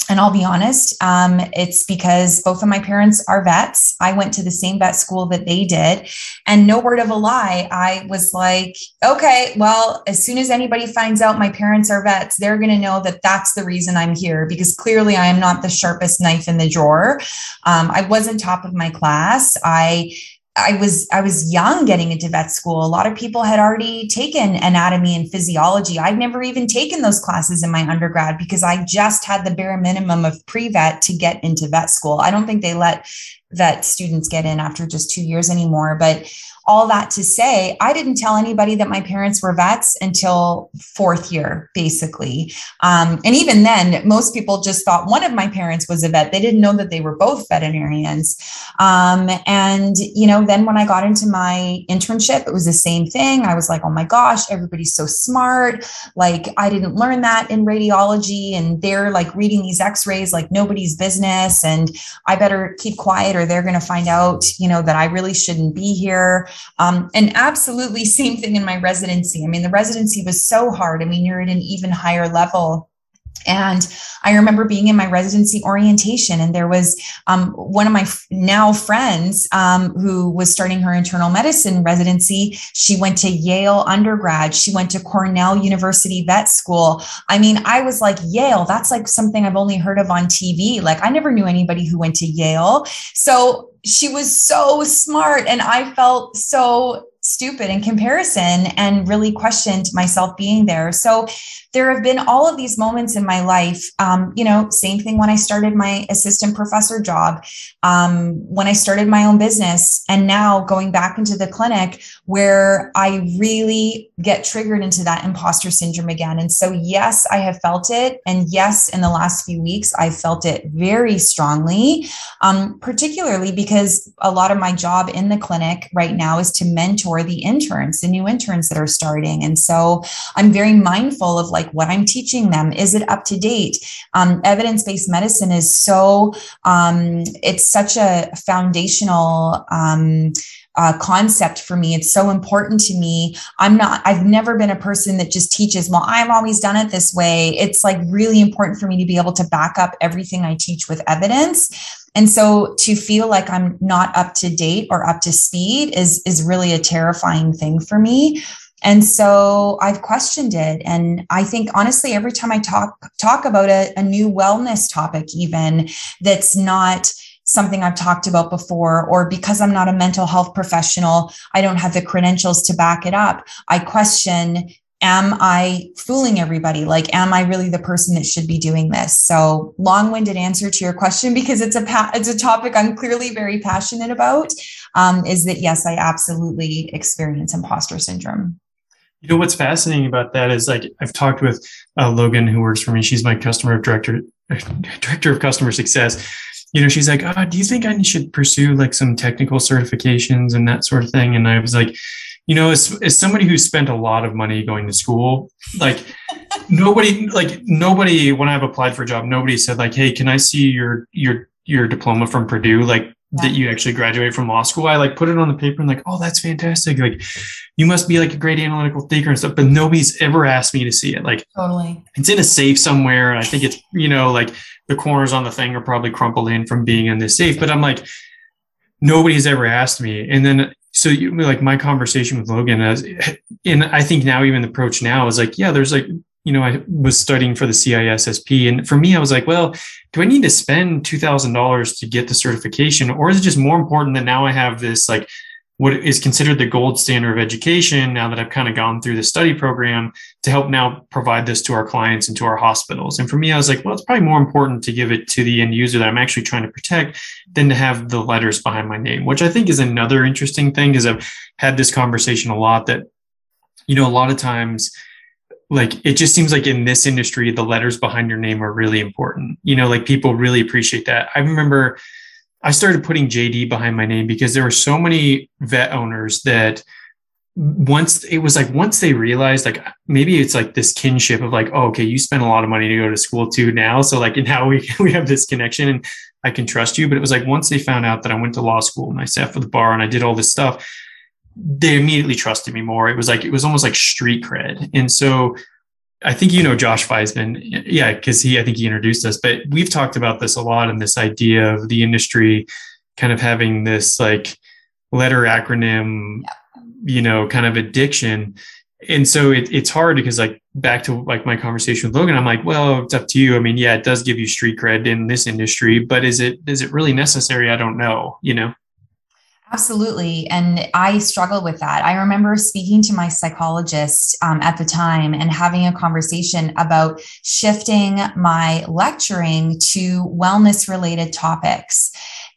And I'll be honest, um, it's because both of my parents are vets. I went to the same vet school that they did. And no word of a lie, I was like, okay, well, as soon as anybody finds out my parents are vets, they're going to know that that's the reason I'm here because clearly I am not the sharpest knife in the drawer. Um, I wasn't top of my class. I I was I was young getting into vet school. A lot of people had already taken anatomy and physiology. I'd never even taken those classes in my undergrad because I just had the bare minimum of pre-vet to get into vet school. I don't think they let vet students get in after just 2 years anymore, but all that to say, I didn't tell anybody that my parents were vets until fourth year, basically. Um, and even then, most people just thought one of my parents was a vet. They didn't know that they were both veterinarians. Um, and, you know, then when I got into my internship, it was the same thing. I was like, oh my gosh, everybody's so smart. Like, I didn't learn that in radiology. And they're like reading these x rays like nobody's business. And I better keep quiet or they're going to find out, you know, that I really shouldn't be here. Um, and absolutely same thing in my residency. I mean, the residency was so hard. I mean, you're at an even higher level and I remember being in my residency orientation, and there was um, one of my f- now friends um, who was starting her internal medicine residency. She went to Yale undergrad. She went to Cornell University vet school. I mean, I was like, Yale, that's like something I've only heard of on TV. Like, I never knew anybody who went to Yale. So she was so smart, and I felt so stupid in comparison and really questioned myself being there. So there have been all of these moments in my life. Um, you know, same thing when I started my assistant professor job, um, when I started my own business, and now going back into the clinic where I really get triggered into that imposter syndrome again. And so, yes, I have felt it. And yes, in the last few weeks, I felt it very strongly, um, particularly because a lot of my job in the clinic right now is to mentor the interns, the new interns that are starting. And so I'm very mindful of like, like what I'm teaching them. Is it up to date? Um, Evidence based medicine is so, um, it's such a foundational. Um, uh, concept for me. It's so important to me. I'm not, I've never been a person that just teaches, well, I've always done it this way. It's like really important for me to be able to back up everything I teach with evidence. And so to feel like I'm not up to date or up to speed is, is really a terrifying thing for me. And so I've questioned it. And I think honestly, every time I talk talk about a, a new wellness topic, even that's not something I've talked about before, or because I'm not a mental health professional, I don't have the credentials to back it up. I question am I fooling everybody? Like, am I really the person that should be doing this? So, long-winded answer to your question because it's a pa- it's a topic I'm clearly very passionate about. Um, is that yes, I absolutely experience imposter syndrome. You know what's fascinating about that is like I've talked with uh, Logan, who works for me. She's my customer director, director of customer success, you know, she's like, oh, do you think I should pursue like some technical certifications and that sort of thing? And I was like, you know, as, as somebody who spent a lot of money going to school, like nobody, like nobody, when I've applied for a job, nobody said like, Hey, can I see your, your, your diploma from Purdue? Like yeah. that you actually graduate from law school. I like put it on the paper and like, Oh, that's fantastic. Like you must be like a great analytical thinker and stuff, but nobody's ever asked me to see it. Like totally it's in a safe somewhere. And I think it's, you know, like the corners on the thing are probably crumpled in from being in this safe, but I'm like, nobody's ever asked me. And then so you like my conversation with Logan as and I think now even the approach now is like, yeah, there's like, you know, I was studying for the CISSP. And for me, I was like, well, do I need to spend $2,000 to get the certification? Or is it just more important that now I have this like what is considered the gold standard of education now that I've kind of gone through the study program to help now provide this to our clients and to our hospitals. And for me, I was like, well, it's probably more important to give it to the end user that I'm actually trying to protect than to have the letters behind my name, which I think is another interesting thing because I've had this conversation a lot that, you know, a lot of times, like it just seems like in this industry, the letters behind your name are really important. You know, like people really appreciate that. I remember I started putting JD behind my name because there were so many vet owners that once it was like once they realized like maybe it's like this kinship of like oh, okay you spent a lot of money to go to school too now so like now we we have this connection and I can trust you but it was like once they found out that I went to law school and I sat for the bar and I did all this stuff they immediately trusted me more it was like it was almost like street cred and so I think you know Josh Vaisman, yeah, because he I think he introduced us, but we've talked about this a lot and this idea of the industry kind of having this like letter acronym, you know, kind of addiction. And so it, it's hard because like back to like my conversation with Logan, I'm like, well, it's up to you. I mean, yeah, it does give you street cred in this industry, but is it is it really necessary? I don't know, you know. Absolutely. And I struggle with that. I remember speaking to my psychologist um, at the time and having a conversation about shifting my lecturing to wellness related topics.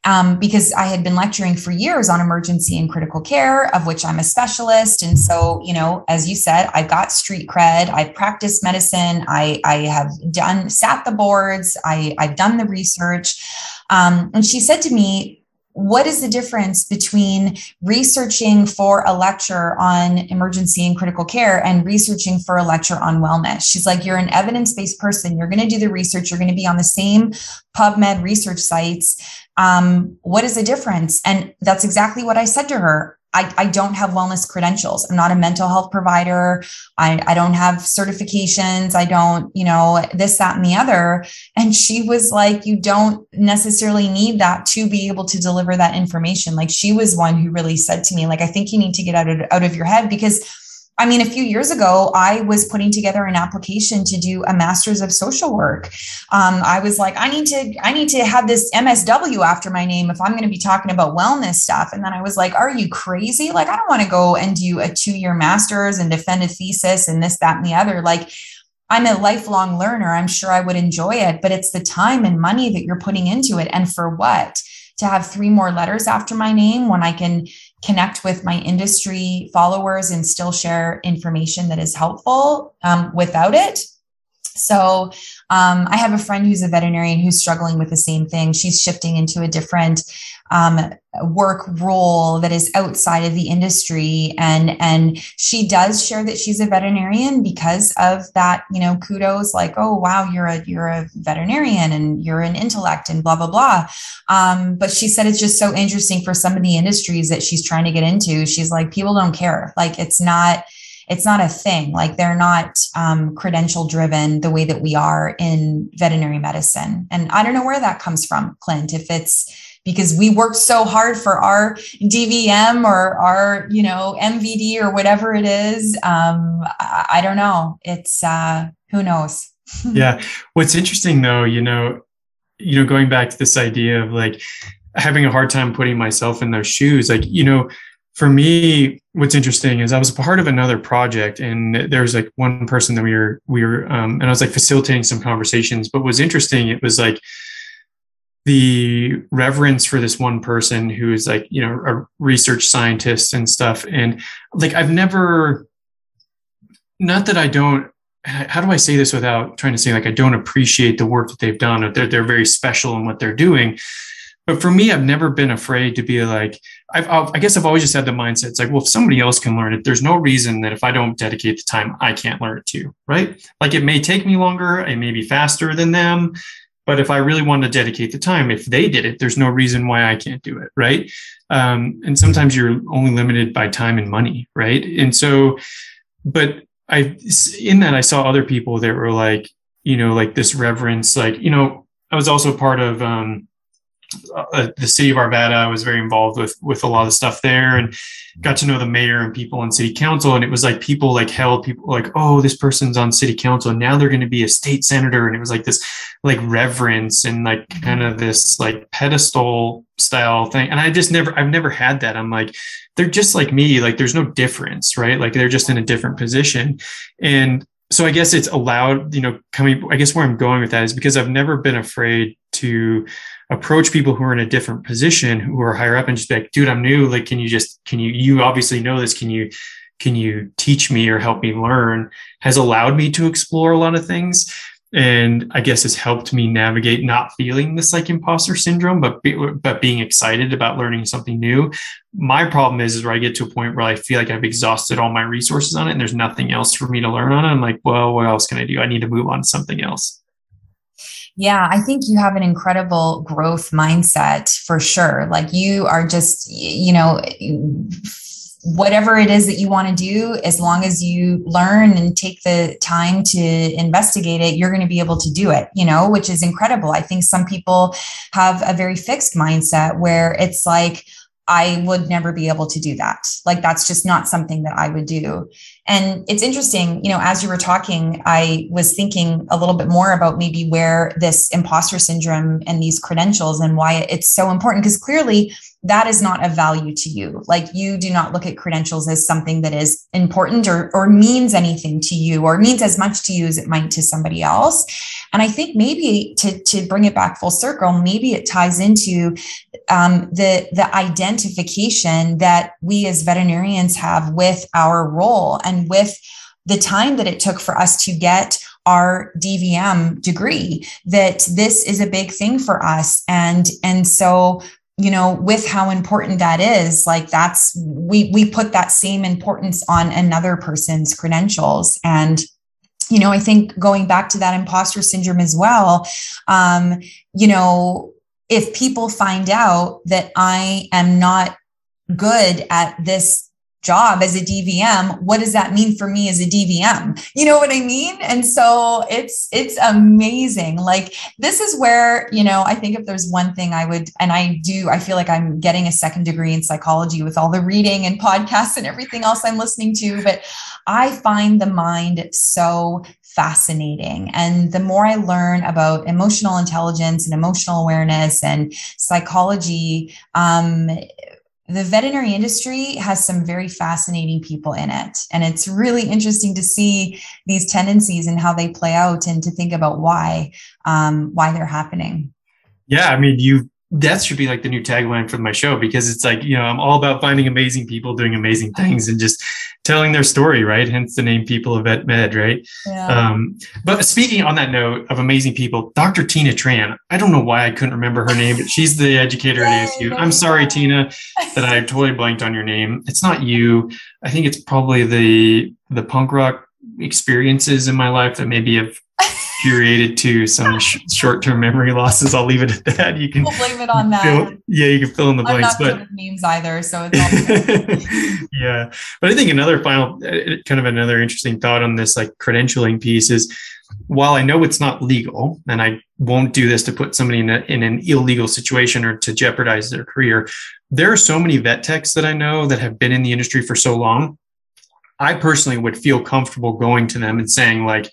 Um, because I had been lecturing for years on emergency and critical care, of which I'm a specialist. And so, you know, as you said, I've got street cred. I've practiced medicine. I, I have done, sat the boards. I, I've done the research. Um, and she said to me, what is the difference between researching for a lecture on emergency and critical care and researching for a lecture on wellness? She's like, you're an evidence based person. You're going to do the research. You're going to be on the same PubMed research sites. Um, what is the difference? And that's exactly what I said to her. I, I don't have wellness credentials. I'm not a mental health provider. I, I don't have certifications. I don't, you know, this, that, and the other. And she was like, you don't necessarily need that to be able to deliver that information. Like she was one who really said to me, like, I think you need to get out of, out of your head because I mean, a few years ago, I was putting together an application to do a master's of social work. Um, I was like, I need to, I need to have this MSW after my name if I'm going to be talking about wellness stuff. And then I was like, Are you crazy? Like, I don't want to go and do a two year master's and defend a thesis and this, that, and the other. Like, I'm a lifelong learner. I'm sure I would enjoy it, but it's the time and money that you're putting into it. And for what? To have three more letters after my name when I can connect with my industry followers and still share information that is helpful um, without it. So, um, I have a friend who's a veterinarian who's struggling with the same thing. She's shifting into a different um, work role that is outside of the industry. And and she does share that she's a veterinarian because of that you know kudos like oh wow you're a you're a veterinarian and you're an intellect and blah blah blah. Um, but she said it's just so interesting for some of the industries that she's trying to get into. She's like people don't care. Like it's not it's not a thing. Like they're not um, credential driven the way that we are in veterinary medicine. And i don't know where that comes from clint if it's because we worked so hard for our DVM or our, you know, MVD or whatever it is. Um, I, I don't know. It's uh, who knows. yeah. What's interesting though, you know, you know, going back to this idea of like having a hard time putting myself in those shoes, like, you know, for me, what's interesting is I was part of another project and there was like one person that we were, we were, um, and I was like facilitating some conversations, but was interesting. It was like, the reverence for this one person who is like you know a research scientist and stuff and like i've never not that i don't how do I say this without trying to say like I don't appreciate the work that they've done or they're, they're very special in what they're doing. But for me, I've never been afraid to be like, I've, I've, i guess I've always just had the mindset. It's like, well, if somebody else can learn it, there's no reason that if I don't dedicate the time, I can't learn it too. Right. Like it may take me longer. It may be faster than them. But if I really want to dedicate the time, if they did it, there's no reason why I can't do it. Right. Um, and sometimes you're only limited by time and money. Right. And so, but I, in that, I saw other people that were like, you know, like this reverence, like, you know, I was also part of, um, uh, the city of Arvada. I was very involved with with a lot of stuff there, and got to know the mayor and people on city council. And it was like people like held people like, oh, this person's on city council, and now they're going to be a state senator. And it was like this like reverence and like kind of this like pedestal style thing. And I just never, I've never had that. I'm like, they're just like me. Like there's no difference, right? Like they're just in a different position, and so I guess it's allowed, you know, coming, I guess where I'm going with that is because I've never been afraid to approach people who are in a different position who are higher up and just be like, dude, I'm new. Like, can you just, can you, you obviously know this. Can you, can you teach me or help me learn has allowed me to explore a lot of things. And I guess has helped me navigate not feeling this like imposter syndrome, but be, but being excited about learning something new. My problem is, is where I get to a point where I feel like I've exhausted all my resources on it, and there's nothing else for me to learn on it. I'm like, well, what else can I do? I need to move on to something else. Yeah, I think you have an incredible growth mindset for sure. Like you are just, you know, whatever it is that you want to do, as long as you learn and take the time to investigate it, you're going to be able to do it, you know, which is incredible. I think some people have a very fixed mindset where it's like, I would never be able to do that. Like, that's just not something that I would do. And it's interesting, you know, as you were talking, I was thinking a little bit more about maybe where this imposter syndrome and these credentials and why it's so important. Because clearly, that is not of value to you. Like you do not look at credentials as something that is important or, or means anything to you or means as much to you as it might to somebody else. And I think maybe to, to bring it back full circle, maybe it ties into um, the, the identification that we as veterinarians have with our role and with the time that it took for us to get our DVM degree that this is a big thing for us and and so you know with how important that is like that's we we put that same importance on another person's credentials. And you know i think going back to that imposter syndrome as well um you know if people find out that i am not good at this job as a DVM, what does that mean for me as a DVM? You know what I mean? And so it's it's amazing. Like this is where, you know, I think if there's one thing I would and I do, I feel like I'm getting a second degree in psychology with all the reading and podcasts and everything else I'm listening to, but I find the mind so fascinating. And the more I learn about emotional intelligence and emotional awareness and psychology, um, the veterinary industry has some very fascinating people in it. And it's really interesting to see these tendencies and how they play out and to think about why, um, why they're happening. Yeah. I mean, you, that should be like the new tagline for my show because it's like, you know, I'm all about finding amazing people doing amazing things and just telling their story, right? Hence the name People of Vet Med, right? Yeah. Um, but speaking on that note of amazing people, Dr. Tina Tran, I don't know why I couldn't remember her name, but she's the educator at ASU. I'm sorry, Tina, that I totally blanked on your name. It's not you. I think it's probably the the punk rock experiences in my life that maybe have curated to some sh- short-term memory losses. I'll leave it at that. You can we'll blame it on that. Fill, yeah, you can fill in the blanks. But names either, so it's yeah. But I think another final, uh, kind of another interesting thought on this like credentialing piece is, while I know it's not legal, and I won't do this to put somebody in, a, in an illegal situation or to jeopardize their career, there are so many vet techs that I know that have been in the industry for so long. I personally would feel comfortable going to them and saying like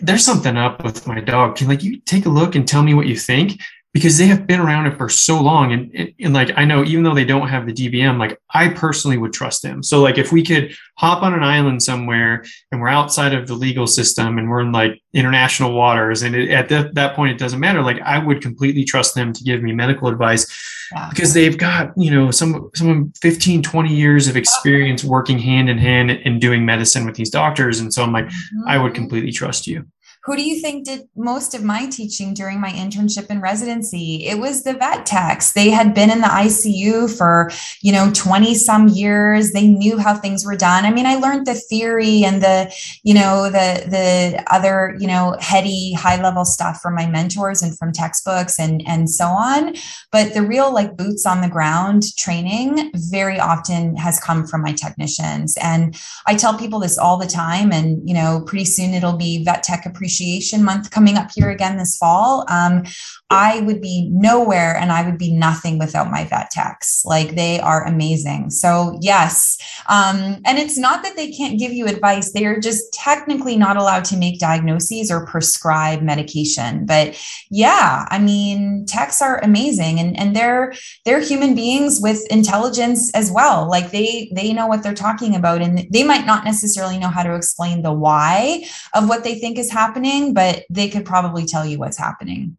there's something up with my dog. Can like you take a look and tell me what you think? Because they have been around it for so long. And, and, and, like, I know even though they don't have the DVM, like I personally would trust them. So like, if we could hop on an island somewhere and we're outside of the legal system and we're in like international waters and it, at the, that point, it doesn't matter. Like I would completely trust them to give me medical advice yeah. because they've got, you know, some, some 15, 20 years of experience working hand in hand and doing medicine with these doctors. And so I'm like, mm-hmm. I would completely trust you. Who do you think did most of my teaching during my internship and residency? It was the vet techs. They had been in the ICU for, you know, 20 some years. They knew how things were done. I mean, I learned the theory and the, you know, the the other, you know, heady high level stuff from my mentors and from textbooks and and so on. But the real like boots on the ground training very often has come from my technicians. And I tell people this all the time. And, you know, pretty soon it'll be vet tech appreciation Appreciation Month coming up here again this fall. Um, I would be nowhere and I would be nothing without my vet techs. Like they are amazing. So, yes. Um, and it's not that they can't give you advice, they are just technically not allowed to make diagnoses or prescribe medication. But yeah, I mean, techs are amazing and, and they're they're human beings with intelligence as well. Like they they know what they're talking about and they might not necessarily know how to explain the why of what they think is happening, but they could probably tell you what's happening.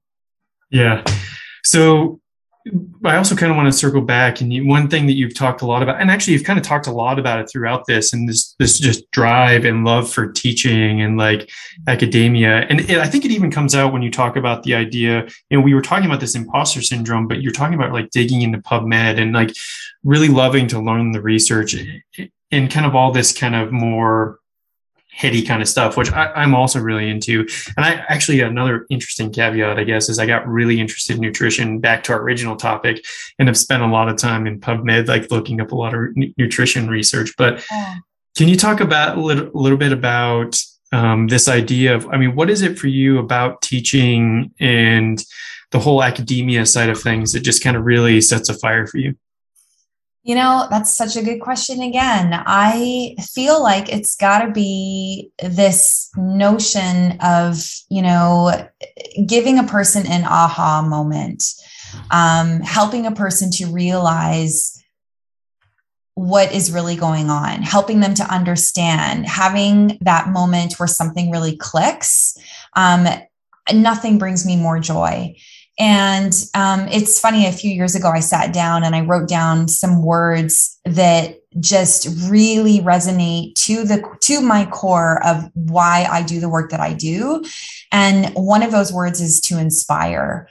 Yeah. So I also kind of want to circle back and you, one thing that you've talked a lot about, and actually you've kind of talked a lot about it throughout this, and this this just drive and love for teaching and like academia, and it, I think it even comes out when you talk about the idea. You know, we were talking about this imposter syndrome, but you're talking about like digging into PubMed and like really loving to learn the research and kind of all this kind of more heady kind of stuff, which I, am also really into. And I actually another interesting caveat, I guess, is I got really interested in nutrition back to our original topic and have spent a lot of time in PubMed, like looking up a lot of nutrition research. But yeah. can you talk about a little, a little bit about um, this idea of, I mean, what is it for you about teaching and the whole academia side of things that just kind of really sets a fire for you? You know, that's such a good question again. I feel like it's got to be this notion of, you know, giving a person an aha moment, um, helping a person to realize what is really going on, helping them to understand, having that moment where something really clicks. Um, nothing brings me more joy. And um, it's funny, a few years ago, I sat down and I wrote down some words that just really resonate to the to my core of why I do the work that I do. And one of those words is to inspire.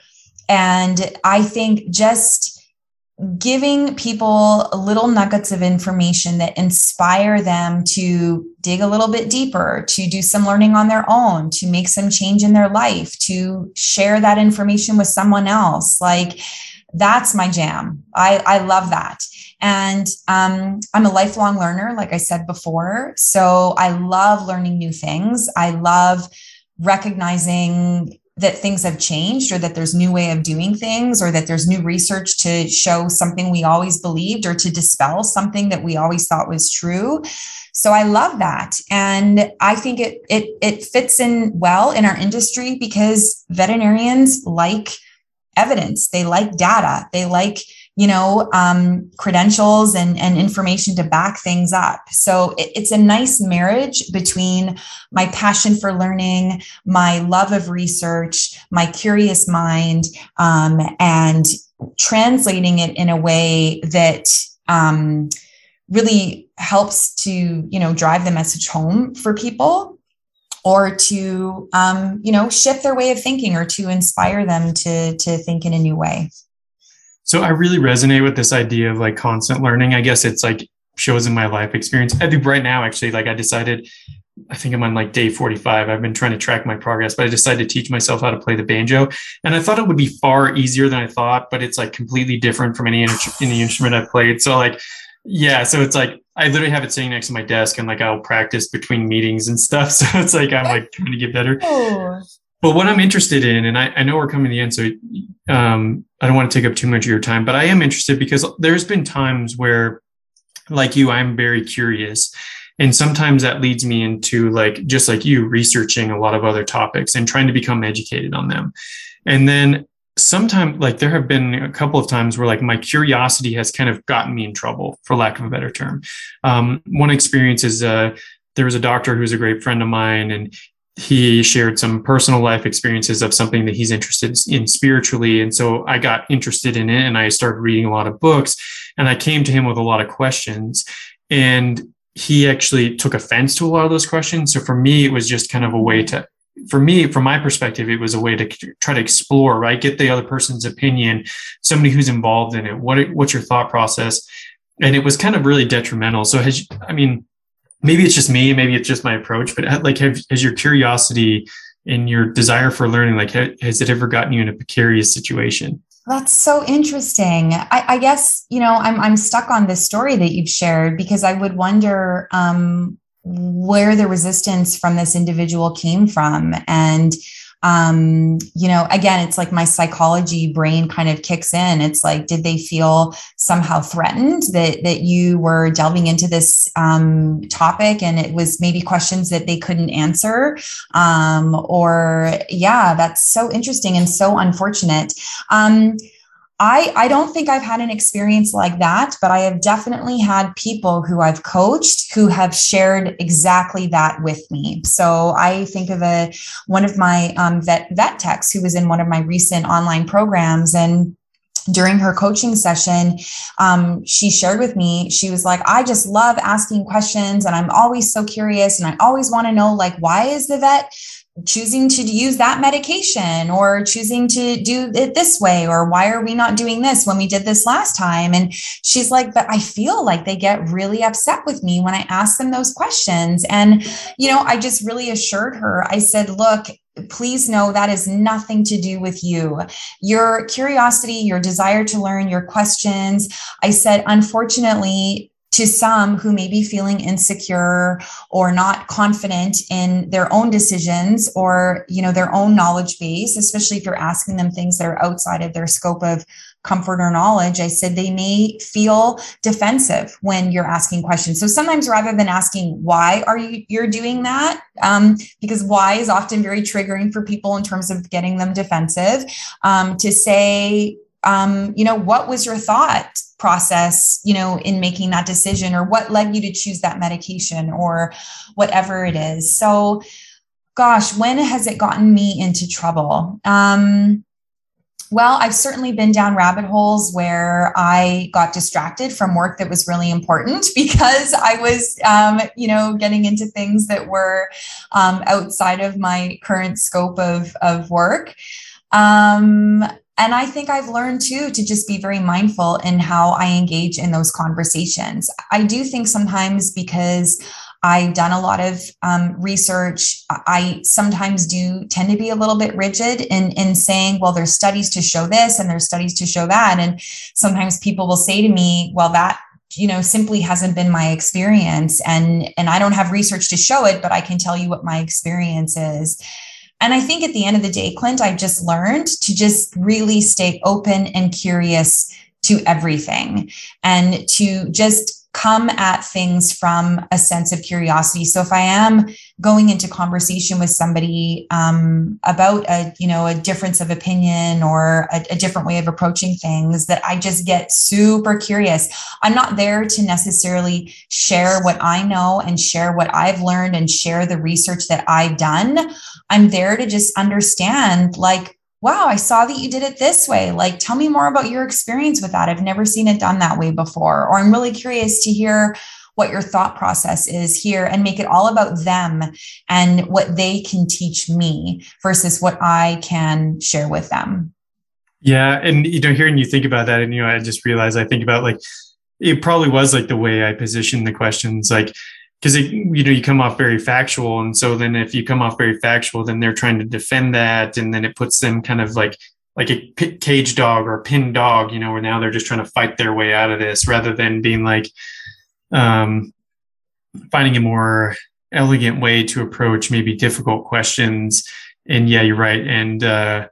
And I think just giving people little nuggets of information that inspire them to dig a little bit deeper, to do some learning on their own, to make some change in their life, to share that information with someone else. Like that's my jam. I, I love that. And um, I'm a lifelong learner, like I said before. So I love learning new things. I love recognizing that things have changed or that there's new way of doing things or that there's new research to show something we always believed or to dispel something that we always thought was true. So i love that. And i think it it it fits in well in our industry because veterinarians like evidence. They like data. They like you know um, credentials and, and information to back things up. So it, it's a nice marriage between my passion for learning my love of research my curious mind um, and translating it in a way that um, really helps to you know drive the message home for people or to um, you know shift their way of thinking or to inspire them to to think in a new way so I really resonate with this idea of like constant learning. I guess it's like shows in my life experience. I think right now, actually, like I decided, I think I'm on like day 45. I've been trying to track my progress, but I decided to teach myself how to play the banjo. And I thought it would be far easier than I thought, but it's like completely different from any, any instrument I've played. So like, yeah, so it's like I literally have it sitting next to my desk and like I'll practice between meetings and stuff. So it's like I'm like trying to get better. Oh. But what I'm interested in, and I, I know we're coming to the end, so um, I don't want to take up too much of your time, but I am interested because there's been times where, like you, I'm very curious. And sometimes that leads me into like, just like you, researching a lot of other topics and trying to become educated on them. And then sometimes like there have been a couple of times where like my curiosity has kind of gotten me in trouble for lack of a better term um, one experience is uh, there was a doctor who's a great friend of mine and he shared some personal life experiences of something that he's interested in spiritually and so i got interested in it and i started reading a lot of books and i came to him with a lot of questions and he actually took offense to a lot of those questions so for me it was just kind of a way to for me, from my perspective, it was a way to try to explore, right? Get the other person's opinion, somebody who's involved in it. What what's your thought process? And it was kind of really detrimental. So has I mean, maybe it's just me, maybe it's just my approach, but like, have, has your curiosity and your desire for learning, like, has it ever gotten you in a precarious situation? That's so interesting. I, I, guess you know I'm I'm stuck on this story that you've shared because I would wonder um, where the resistance from this individual came from and um, you know, again, it's like my psychology brain kind of kicks in. It's like, did they feel somehow threatened that that you were delving into this um, topic, and it was maybe questions that they couldn't answer, um, or yeah, that's so interesting and so unfortunate. Um, I, I don't think I've had an experience like that, but I have definitely had people who I've coached who have shared exactly that with me. So I think of a one of my um, vet vet techs who was in one of my recent online programs and during her coaching session, um, she shared with me, she was like, I just love asking questions and I'm always so curious and I always want to know, like, why is the vet choosing to use that medication or choosing to do it this way or why are we not doing this when we did this last time and she's like but i feel like they get really upset with me when i ask them those questions and you know i just really assured her i said look please know that is nothing to do with you. Your curiosity, your desire to learn, your questions. I said, unfortunately, to some who may be feeling insecure or not confident in their own decisions or you know their own knowledge base especially if you're asking them things that are outside of their scope of comfort or knowledge. I said they may feel defensive when you're asking questions. So sometimes rather than asking why are you you're doing that? Um, because why is often very triggering for people in terms of getting them defensive. Um, to say um, you know what was your thought process you know in making that decision or what led you to choose that medication or whatever it is so gosh when has it gotten me into trouble um, well, I've certainly been down rabbit holes where I got distracted from work that was really important because I was, um, you know, getting into things that were um, outside of my current scope of, of work. Um, and I think I've learned too to just be very mindful in how I engage in those conversations. I do think sometimes because I've done a lot of um, research. I sometimes do tend to be a little bit rigid in, in saying, well, there's studies to show this and there's studies to show that. And sometimes people will say to me, well, that you know simply hasn't been my experience and and i don't have research to show it but i can tell you what my experience is and I think at the end of the day, Clint, I've just learned to just really stay open and curious to everything and to just come at things from a sense of curiosity. So if I am going into conversation with somebody um, about a you know a difference of opinion or a, a different way of approaching things, that I just get super curious. I'm not there to necessarily share what I know and share what I've learned and share the research that I've done. I'm there to just understand like wow, I saw that you did it this way. Like, tell me more about your experience with that. I've never seen it done that way before. Or I'm really curious to hear what your thought process is here and make it all about them and what they can teach me versus what I can share with them. Yeah. And, you know, hearing you think about that, and, you know, I just realized I think about like, it probably was like the way I positioned the questions. Like, because you know you come off very factual and so then if you come off very factual then they're trying to defend that and then it puts them kind of like like a cage dog or a pin dog you know where now they're just trying to fight their way out of this rather than being like um finding a more elegant way to approach maybe difficult questions. And yeah you're right. And uh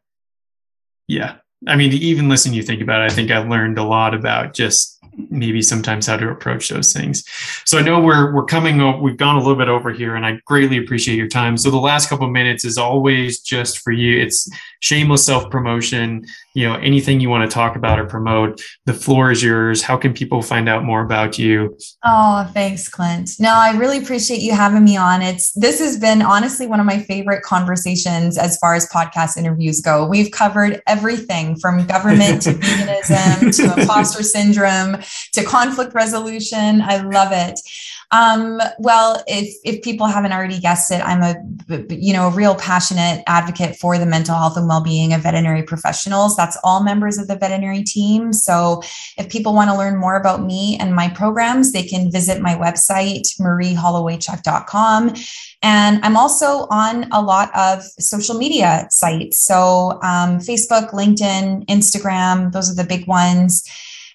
yeah. I mean even listening you think about it i think i learned a lot about just maybe sometimes how to approach those things. So I know we're we're coming up, we've gone a little bit over here and I greatly appreciate your time. So the last couple of minutes is always just for you. It's shameless self-promotion, you know, anything you want to talk about or promote. The floor is yours. How can people find out more about you? Oh, thanks, Clint. No, I really appreciate you having me on. It's this has been honestly one of my favorite conversations as far as podcast interviews go. We've covered everything from government to veganism to imposter syndrome to conflict resolution. I love it. Um, well, if if people haven't already guessed it, I'm a you know a real passionate advocate for the mental health and well-being of veterinary professionals. That's all members of the veterinary team. So if people want to learn more about me and my programs, they can visit my website marieholowaychuk.com. And I'm also on a lot of social media sites. So um, Facebook, LinkedIn, Instagram, those are the big ones.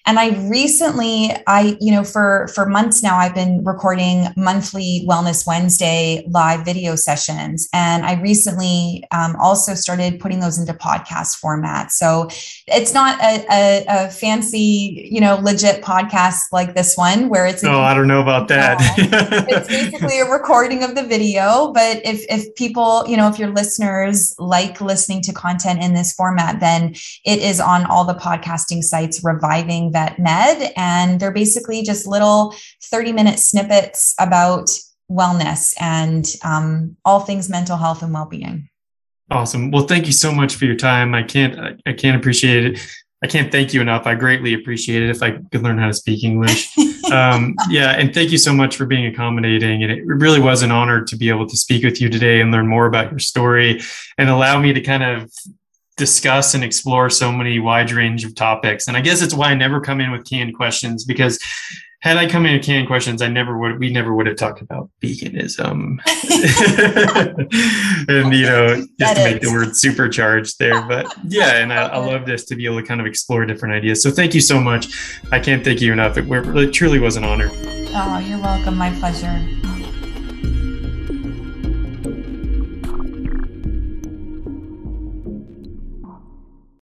And I recently, I, you know, for for months now, I've been recording monthly Wellness Wednesday live video sessions, and I recently um, also started putting those into podcast format. So it's not a, a, a, fancy, you know, legit podcast like this one where it's. Oh, I don't know about that. it's basically a recording of the video, but if if people, you know, if your listeners like listening to content in this format, then it is on all the podcasting sites, reviving Vet Med, and they're basically just little 30 minute snippets about wellness and um, all things mental health and well being. Awesome. Well, thank you so much for your time. I can't, I can't appreciate it. I can't thank you enough. I greatly appreciate it if I could learn how to speak English. Um, yeah, and thank you so much for being accommodating. And it really was an honor to be able to speak with you today and learn more about your story and allow me to kind of discuss and explore so many wide range of topics. And I guess it's why I never come in with canned questions because had I come in with canned questions, I never would. We never would have talked about veganism, and you know, just to make the word supercharged there. But yeah, and I, I, love this to be able to kind of explore different ideas. So thank you so much. I can't thank you enough. It, it truly was an honor. Oh, you're welcome. My pleasure.